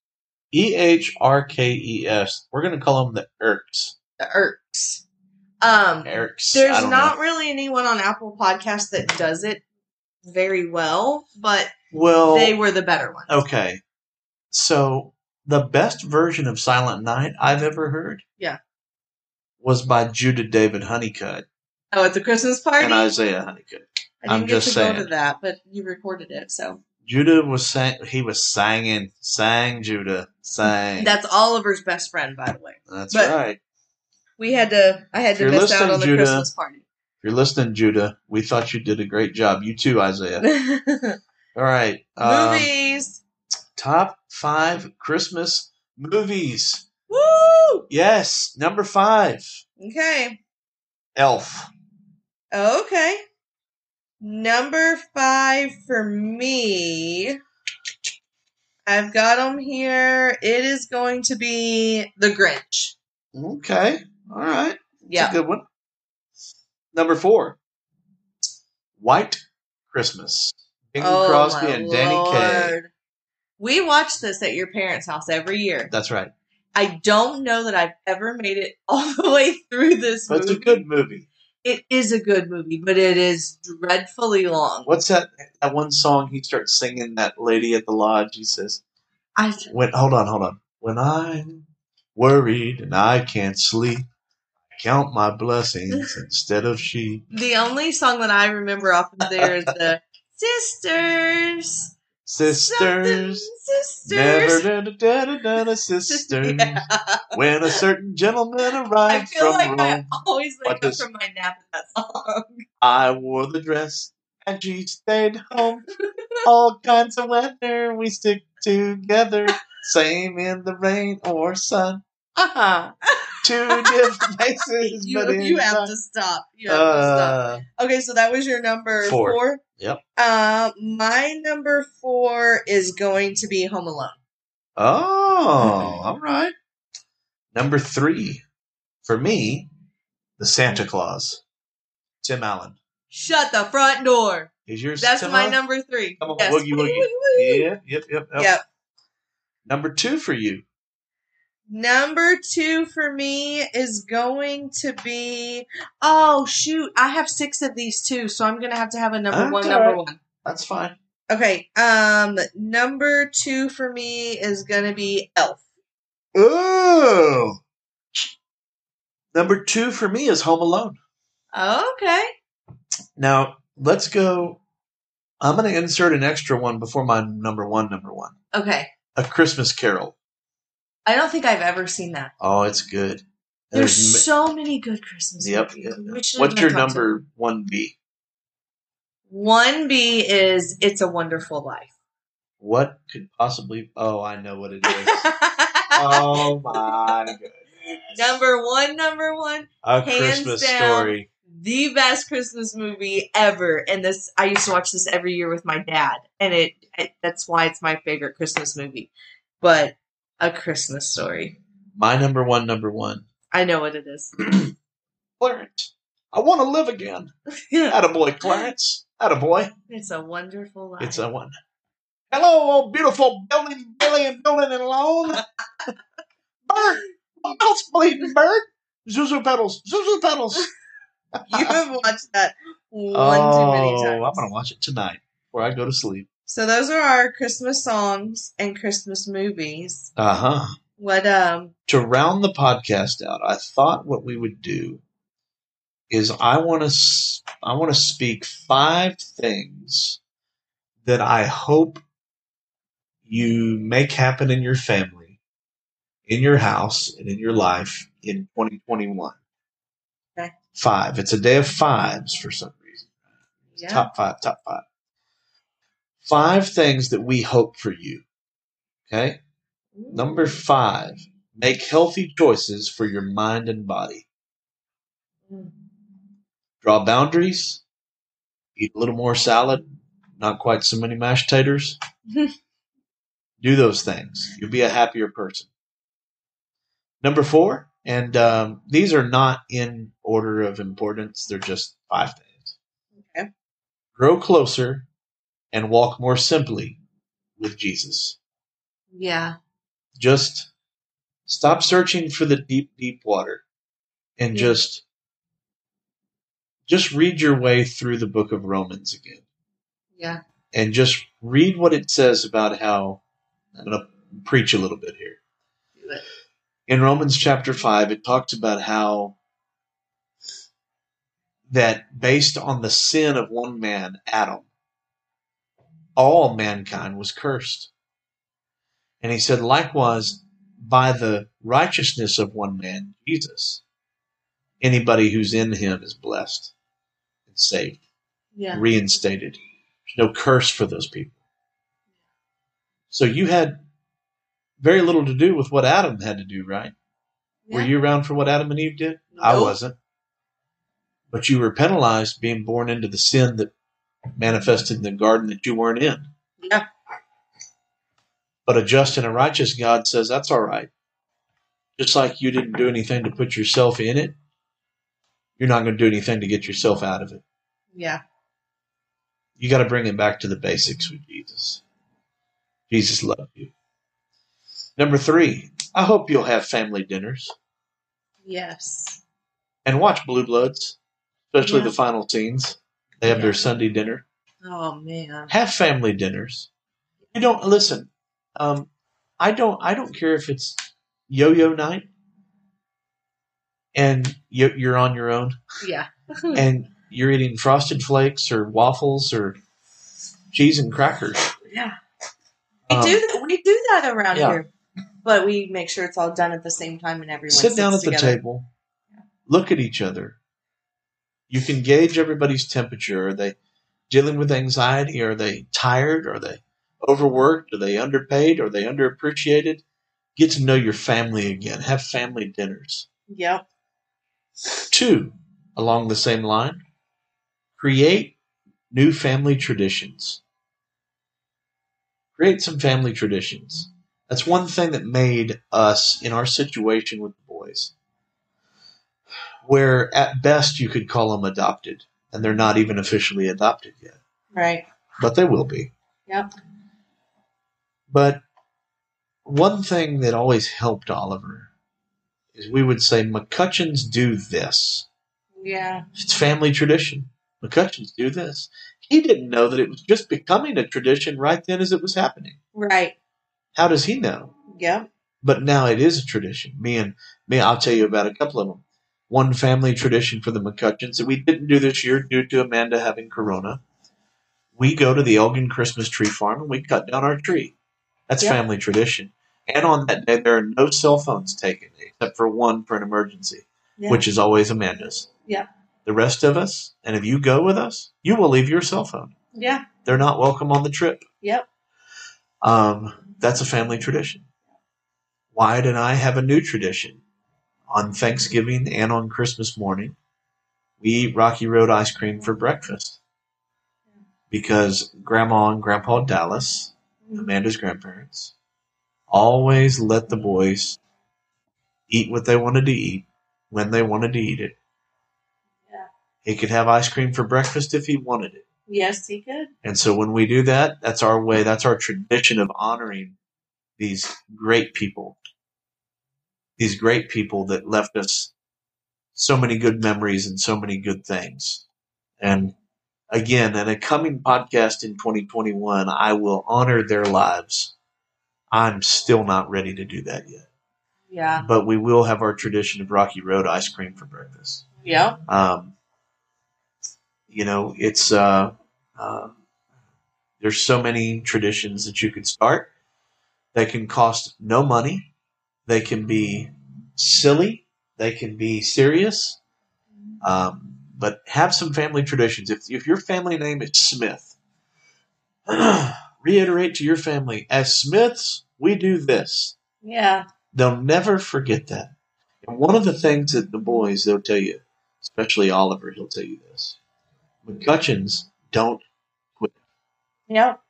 E H R K E S. We're going to call them the Erks. the Erks. Um, Erks. there's don't know. really anyone on Apple Podcast that does it very well, but Well, they were the better ones. okay. So the best version of Silent Night I've ever heard. Yeah. Was by Judah David Honeycutt Oh, at the Christmas party. and Isaiah Honeycutt. I get just to saying. go to that, but you recorded it, so Judah was sang. He was singing, sang Judah, sang. that's Oliver's best friend, by the way. That's but- right. We had to. I had to you're miss out on the Judah, Christmas party. If you're listening, Judah, we thought you did a great job. You too, Isaiah. All right. um, Movies. top five Christmas movies. Woo! Yes, number five, Okay. Elf. Okay. Number five for me. I've got them here. It is going to be The Grinch. Okay, all right. That's Yeah. a good one. Number four, White Christmas. Bing oh, Crosby Oh, my and Danny Kaye. We watch this at your parents' house every year. That's right. I don't know that I've ever made it all the way through this But it's a good movie. It is a good movie, but it is dreadfully long. What's that? That one song he starts singing. That lady at the lodge. He says, I "When hold on, hold on. When I'm worried and I can't sleep, count my blessings instead of sheep." the only song that I remember off of there is the Sisters. Sisters, sisters. never da da da da da da sisters. Yeah. When a certain gentleman I arrived feel from like Rome, I always wake up does- from my nap at that song. I wore the dress and she stayed home. All kinds of weather, we stick together. Same in the rain or sun. Uh-huh. Two different places, you, but you have sun. to stop. You have to stop. Uh, Okay, so that was your number Four. four. Yep. Uh, my number four is going to be Home Alone. oh, all right. Number three, for me, the Santa Claus. Tim Allen. Shut the front door. Is yours That's Tim my Allen? number three. Come on, Yes. woogie, woogie. woogie. Yeah, yep, yep, yep. Yep. Number two for you. Number two for me is going to be. Oh shoot! I have six of these too, so I'm gonna have to have a number That's one. Number one. That's fine. Okay. Um. Number two for me is gonna be Elf. Oh. Number two for me is Home Alone. Okay. Now let's go. I'm going to insert an extra one before my number one. Number one, Okay. A Christmas Carol. I don't think I've ever seen that. Oh, it's good. There's There's so many good Christmas Yep. movies. yep, We yep. should What's your number one B? One B is It's a Wonderful Life. What could possibly? Oh, I know what it is. oh my goodness! number one, number one, A Christmas down. story. the best Christmas movie ever. And this, I used to watch this every year with my dad, and it, it that's why it's my favorite Christmas movie. But a Christmas story. My number one. Number one. I know what it is. Clarence. I want to live again. Attaboy, Clarence. Attaboy. it's a wonderful life. It's a one. Hello, oh beautiful building, Billy and building and alone. bird, mouse bleeding bird. Zuzu pedals, Zuzu pedals. you have watched that one oh, too many oh, times. I'm gonna watch it tonight before I go to sleep. So those are our Christmas songs and Christmas movies. Uh huh. What um To round the podcast out, I thought what we would do is I want to I want to speak five things that I hope you make happen in your family, in your house, and in your life in 2021. Okay. Five. It's a day of fives for some reason. yeah. Top five, top five. Five things that we hope for you. Okay. Number five, make healthy choices for your mind and body. Mm. Draw boundaries. Eat a little more salad, not quite so many mashed taters. Do those things. You'll be a happier person. Number four, and um, these are not in order of importance, they're just five things. Okay. Grow closer and walk more simply with Jesus. Yeah. just stop searching for the deep deep water and Yeah. just just read your way through the book of romans again Yeah. and just read what it says about how i'm going to preach a little bit here Do it. in romans chapter 5 it talks about how that based on the sin of one man adam all mankind was cursed and he said, likewise, by the righteousness of one man, Jesus, anybody who's in him is blessed and saved, Yeah. reinstated. There's no curse for those people. So you had very little to do with what Adam had to do, right? Were you around for what Adam and Eve did? I wasn't. But you were penalized being born into the sin that manifested in the garden that you weren't in. Yeah. But a just and a righteous God says that's all right. Just like you didn't do anything to put yourself in it, you're not going to do anything to get yourself out of it. Yeah. You got to bring it back to the basics with Jesus. Jesus loved you. Number three, I hope you'll have family dinners Yes. and watch Blue Bloods, especially Yeah. the final scenes. They have Yeah. their Sunday dinner. Oh man. have family dinners. You don't listen. Um, I don't. I don't care if it's yo-yo night, and you, you're on your own, Yeah. and you're eating frosted flakes or waffles or cheese and crackers. Yeah. We Um, do that. We do that around yeah. here, but we make sure it's all done at the same time and everyone sit down at sits the together. table, look at each other. You can gauge everybody's temperature. Are they dealing with anxiety? Are they tired? Are they overworked? Are they underpaid? Are they underappreciated? Get to know your family again. Have family dinners. Yep. Two, along the same line, create new family traditions. Create some family traditions. That's one thing that made us in our situation with the boys, where at best you could call them adopted. and they're not even officially adopted yet, Right. but they will be. Yep. But one thing that always helped Oliver is we would say McCutchens do this. Yeah. It's family tradition. McCutchens do this. He didn't know that it was just becoming a tradition right then as it was happening. Right. How does he know? Yep. But now it is a tradition. Me and me, I'll tell you about a couple of them. One family tradition for the McCutchens that we didn't do this year due to Amanda having corona. We go to the Elgin Christmas tree farm and we cut down our tree. That's Yep. family tradition. And on that day, there are no cell phones taken except for one for an emergency, Yeah. which is always Amanda's. Yeah. The rest of us, and if you go with us, you will leave your cell phone. Yeah. They're not welcome on the trip. Yep. Um, that's a family tradition. Wyatt and I have a new tradition. On Thanksgiving and on Christmas morning, we eat Rocky Road ice cream for breakfast. Because Grandma and Grandpa Dallas, mm-hmm. Amanda's grandparents, always let the boys eat what they wanted to eat when they wanted to eat it. Yeah. He could have ice cream for breakfast if he wanted it. Yes, he could. And so when we do that, that's our way, that's our tradition of honoring these great people. These great people that left us so many good memories and so many good things. And again, in a coming podcast in 2021, I will honor their lives. I'm still not ready to do that yet. Yeah. But we will have our tradition of Rocky Road ice cream for breakfast. Yep. Um, you know, it's uh, uh, there's so many traditions that you could start. that can cost no money. They can be silly. They can be serious. Um, but have some family traditions. If if your family name is Smith, reiterate to your family as Smiths we do this. Yeah. They'll never forget that. And one of the things that the boys, they'll tell you, especially Oliver, he'll tell you this. McCutchens don't, quit. Yep.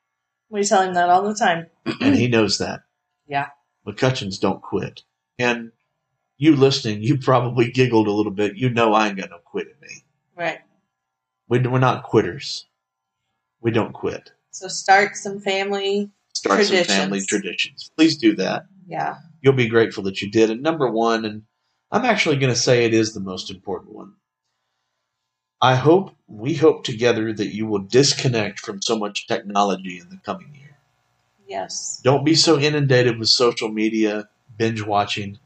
We tell him that all the time. and he knows that. Yeah. McCutchens don't quit. And you listening, you probably giggled a little bit. You know I ain't got no quit in me. Right. We, we're not quitters. We don't quit. So start some family. Start some family traditions. Please do that. Yeah. You'll be grateful that you did. And number one, and I'm actually going to say it is the most important one. I hope, we hope together that you will disconnect from so much technology in the coming year. Yes. Don't be so inundated with social media, binge watching.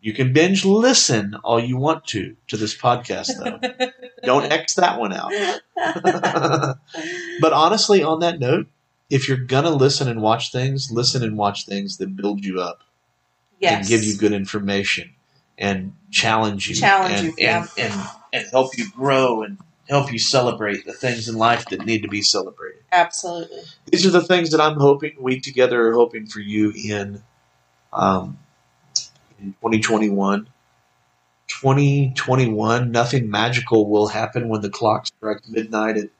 You can binge listen all you want to to this podcast, though. Don't X that one out. but honestly, on that note, if you're going to listen and watch things, listen and watch things that build you up yes. and give you good information and challenge you Challenge and, you, yeah. and, and, and help you grow and help you celebrate the things in life that need to be celebrated. Absolutely. These are the things that I'm hoping we together are hoping for you in um, in 2021. 2021, nothing magical will happen when the clock strikes midnight at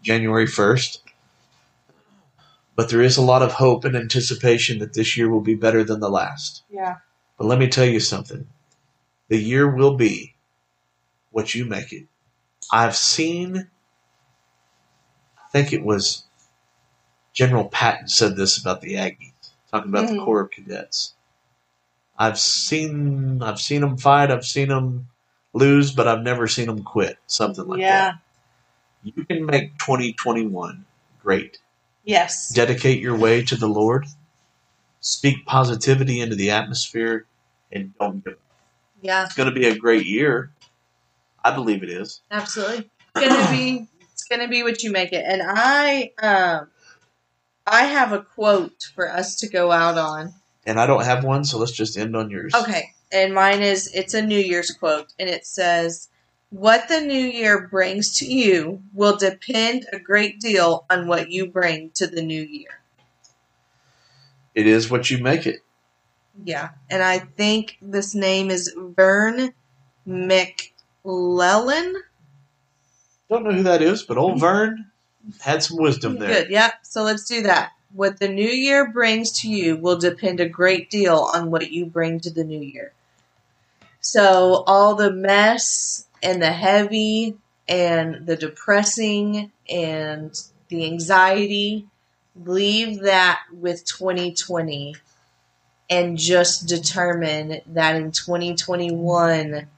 January 1st. But there is a lot of hope and anticipation that this year will be better than the last. Yeah. But let me tell you something. The year will be what you make it. I've seen, I think it was General Patton said this about the Aggies, talking about the Mhm. Corps of Cadets. I've seen, I've seen them fight. I've seen them lose, but I've never seen them quit. Something like yeah. that. You can make 2021 great. Yes. Dedicate your way to the Lord. Speak positivity into the atmosphere, and don't give up. Yeah. It's going to be a great year. I believe it is. Absolutely. It's gonna be it's gonna be what you make it. And I um I have a quote for us to go out on. And I don't have one, so let's just end on yours. Okay. And mine is it's a New Year's quote and it says what the new year brings to you will depend a great deal on what you bring to the new year. It is what you make it. Yeah. And I think this name is Vern McLellan. Don't know who that is, but old Vern had some wisdom there. Good. Yeah. So let's do that. What the new year brings to you will depend a great deal on what you bring to the new year. So all the mess and the heavy and the depressing and the anxiety, leave that with 2020 and just determine that in 2021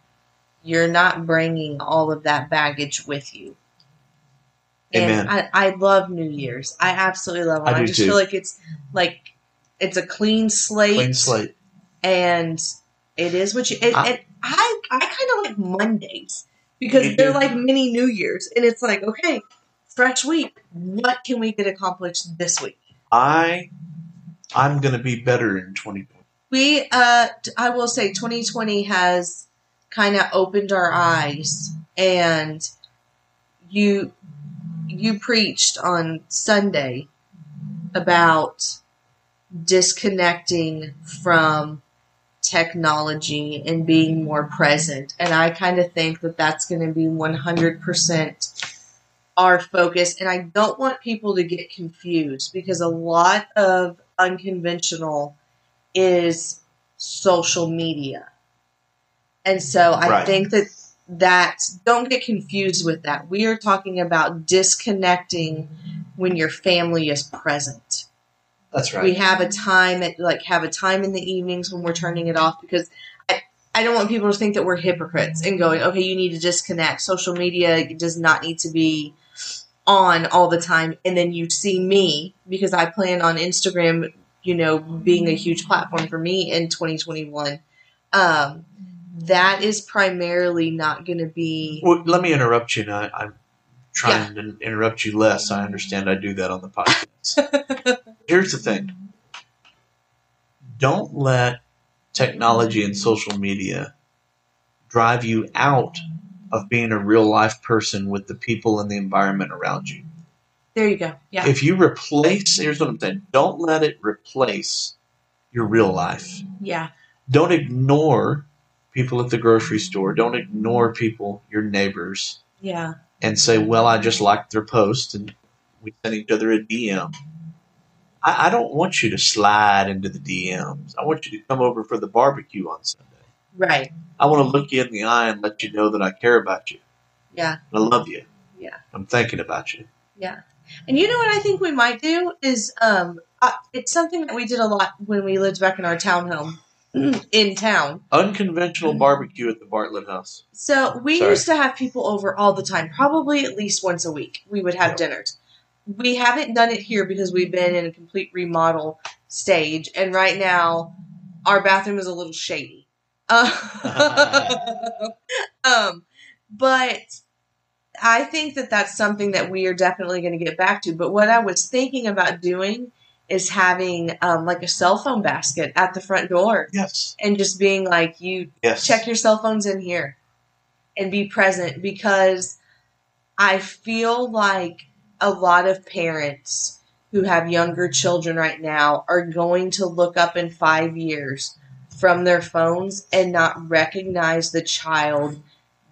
you're not bringing all of that baggage with you. Amen. And I, I love New Year's. I absolutely love it. I I, just too. feel like it's like it's a clean slate, Clean slate. and it is what you. It, I- and I I kind of like Mondays because they're too. like mini New Year's, and it's like okay, fresh week. What can we get accomplished this week? I I'm gonna be better in 2020. we uh i will say 2020 has kind of opened our eyes and you you preached on sunday about disconnecting from technology and being more present and i kind of think that that's going to be 100% our focus and i don't want people to get confused because a lot of unconventional is social media. And so I Right. think that that don't get confused with that. We are talking about disconnecting when your family is present. That's right. We have a time at like have a time in the evenings when we're turning it off because I, I don't want people to think that we're hypocrites and going, okay, you need to disconnect. Social media does not need to be on all the time. And then you see me because I plan on Instagram, you know, being a huge platform for me in 2021. Um, that is primarily not going to be. Well, let me interrupt you. And I, I'm trying to interrupt you less. I understand I do that on the podcast. Here's the thing don't let technology and social media drive you out of being a real life person with the people and the environment around you. There you go. Yeah. If you replace, here's what I'm saying don't let it replace your real life. Yeah. Don't ignore people at the grocery store. Don't ignore people, your neighbors Yeah. and say, "Well, I just liked their post and we sent each other a DM." I, I don't want you to slide into the DMs. I want you to come over for the barbecue on Sunday. Right. I want to look you in the eye and let you know that I care about you. Yeah. I love you. Yeah. I'm thinking about you. Yeah. And you know what I think we might do is um uh, it's something that we did a lot when we lived back in our townhome in town. Unconventional barbecue at the Bartlett House. So we Sorry. used to have people over all the time, probably at least once a week. We would have Yep. dinners. We haven't done it here because we've been in a complete remodel stage, and right now our bathroom is a little shady. Uh, um, but I think that that's something that we are definitely going to get back to. But what I was thinking about doing is having um, like a cell phone basket at the front door Yes. and just being like, you Yes. check your cell phones in here and be present because I feel like a lot of parents who have younger children right now are going to look up in five years from their phones and not recognize the child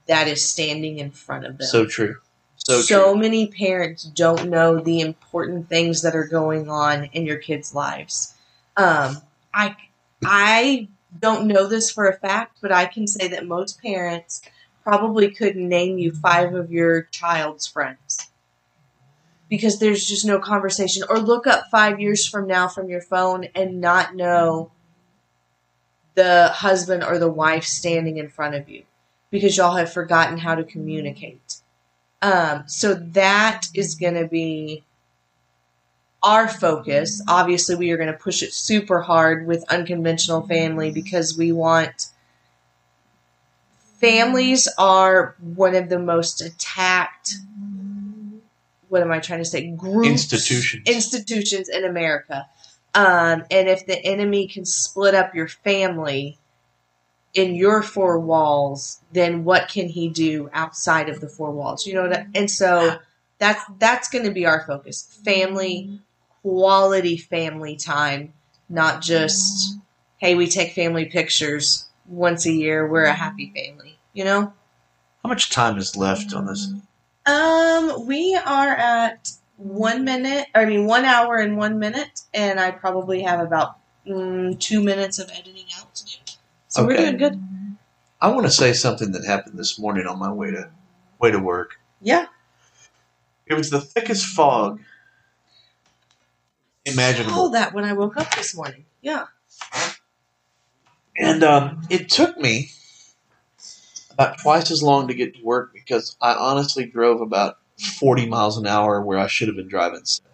that is standing in front of them. So true. So, true. many parents don't know the important things that are going on in your kids' lives. Um, I I don't know this for a fact, but I can say that most parents probably couldn't name you five of your child's friends because there's just no conversation. Or look up five years from now from your phone and not know the husband or the wife standing in front of you because y'all have forgotten how to communicate. Um, so that is going to be our focus. Obviously, we are going to push it super hard with unconventional family because we want families are one of the most attacked. What am I trying to say? Groups, Institutions. institutions in America. Um, and if the enemy can split up your family in your four walls, then what can he do outside of the four walls? You know what? I, and so that's that's going to be our focus: family, quality family time, not just hey, we take family pictures once a year. We're a happy family. You know. How much time is left on this? Um, we are at one minute. I mean, one hour and one minute, and I probably have about mm, two minutes of editing out So we're doing good. I want to say something that happened this morning on my way to way to work. Yeah. It was the thickest fog imaginable. Oh, that when I woke up this morning. Yeah. And um, it took me about twice as long to get to work because I honestly drove about 40 miles an hour where I should have been driving 70.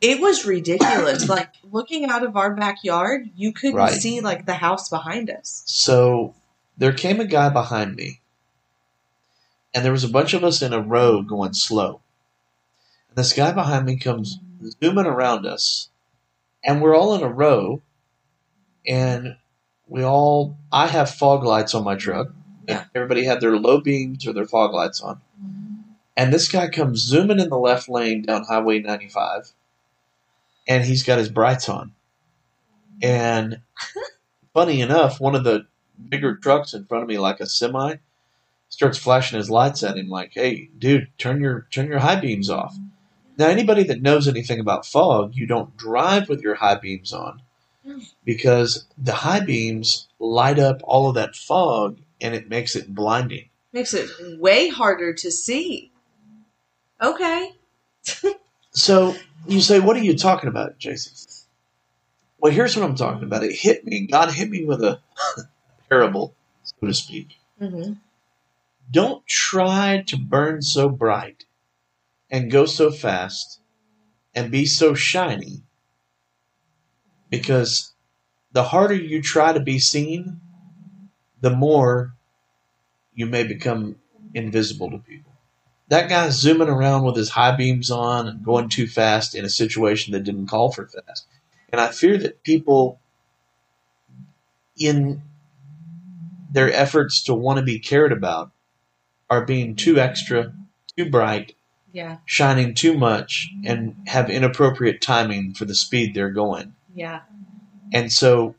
It was ridiculous. like looking out of our backyard, you couldn't Right. see like the house behind us. So there came a guy behind me, and there was a bunch of us in a row going slow. And this guy behind me comes zooming around us, and we're all in a row, and we all, I have fog lights on my truck. Yeah. Everybody had their low beams or their fog lights on. And this guy comes zooming in the left lane down Highway 95, and he's got his brights on. And funny enough, one of the bigger trucks in front of me, like a semi, starts flashing his lights at him, like, "Hey, dude, turn your turn your high beams off." Now, anybody that knows anything about fog, you don't drive with your high beams on mm. because the high beams light up all of that fog, and it makes it blinding. Makes it way harder to see. Okay. So you say, "What are you talking about, Jason?" Well, here's what I'm talking about. It hit me. God hit me with a parable, so to speak. Mm-hmm. Don't try to burn so bright and go so fast and be so shiny because the harder you try to be seen, the more you may become invisible to people. That guy's zooming around with his high beams on and going too fast in a situation that didn't call for fast. And I fear that people, in their efforts to want to be cared about, are being too extra, too bright, Yeah. shining too much, and have inappropriate timing for the speed they're going. Yeah. And so,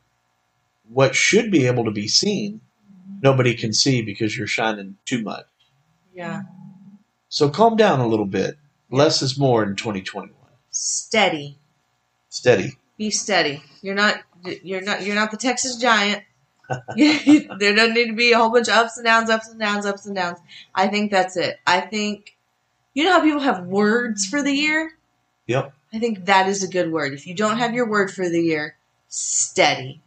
what should be able to be seen, nobody can see because you're shining too much. Yeah. So, calm down a little bit. Less is more in 2021. Steady. Steady. Be steady. You're not. You're not. You're not the Texas Giant. there doesn't need to be a whole bunch of ups and downs, ups and downs, ups and downs. I think that's it. I think. You know how people have words for the year? Yep. I think that is a good word. If you don't have your word for the year, steady.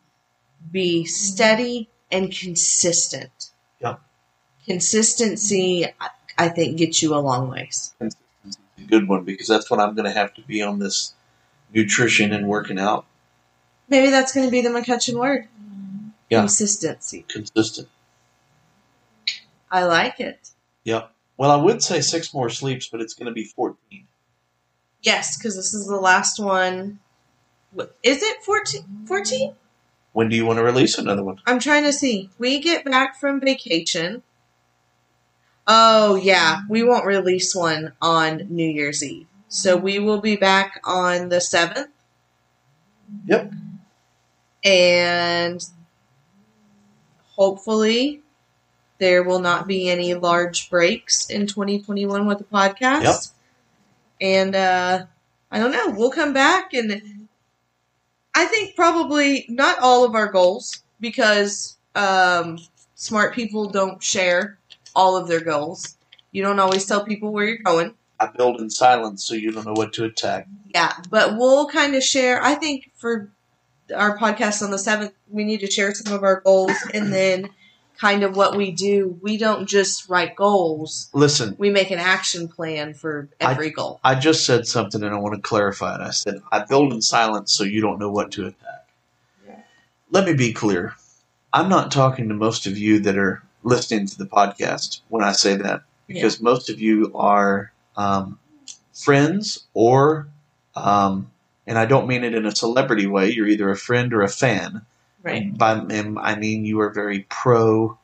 Be steady and consistent. Yep. Consistency, I- think, gets you a long ways. Consistency a good one because that's what I'm going to have to be on this nutrition and working out. Maybe that's going to be the McCutchen word. Yeah. Consistency. Consistent. I like it. Yep. Well, I would say six more sleeps, but it's going to be 14. Yes, because this is the last one. Is it 14? 14? When do you want to release another one? I'm trying to see. We get back from vacation. Oh, yeah. We won't release one on New Year's Eve. So we will be back on the 7th. Yep. And hopefully there will not be any large breaks in 2021 with the podcast. Yep. And uh, I don't know. We'll come back and I think probably not all of our goals because um, smart people don't share all of their goals. You don't always tell people where you're going. I build in silence so you don't know what to attack. Yeah, but we'll kind of share. I think for our podcast on the 7th, we need to share some of our goals and then kind of what we do. We don't just write goals, Listen, we make an action plan for every goal. I just said something and I want to clarify it. I said, I build in silence so you don't know what to attack. Yeah. Let me be clear. I'm not talking to most of you that are listening to the podcast when I say that, because most of you are um, friends or, um, and I don't mean it in a celebrity way, you're either a friend or a fan. Right. And by I mean you are very pro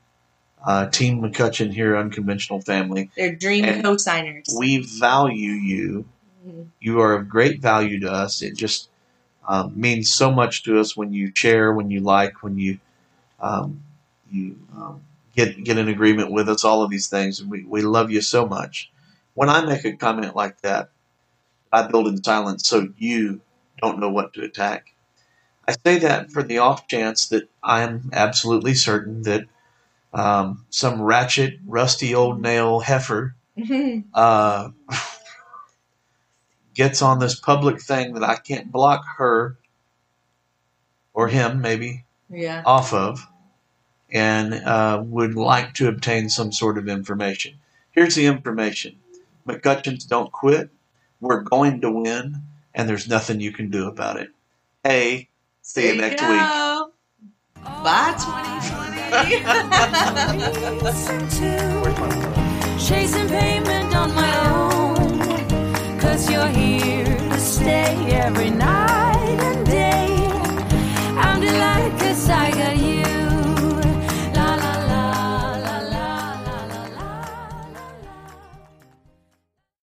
uh, Team McCutchen here, Unconventional Family. They're dream And co-signers. We value you Mhm. you are of great value to us. It just um, means so much to us when you share, when you like, when you um, you um, get get in agreement with us. All of these things, and we we love you so much. When I make a comment like that, I build in silence so you don't know what to attack. I say that for the off chance that I'm absolutely certain that um, some ratchet, rusty old nail heifer uh, gets on this public thing that I can't block her or him, maybe, yeah. off of, and uh, would like to obtain some sort of information. Here's the information McCutchens don't quit. We're going to win, and there's nothing you can do about it. Hey, see you There next go. week. Bye, 2020. Chasing payment on my own. Cause you're here to stay every night.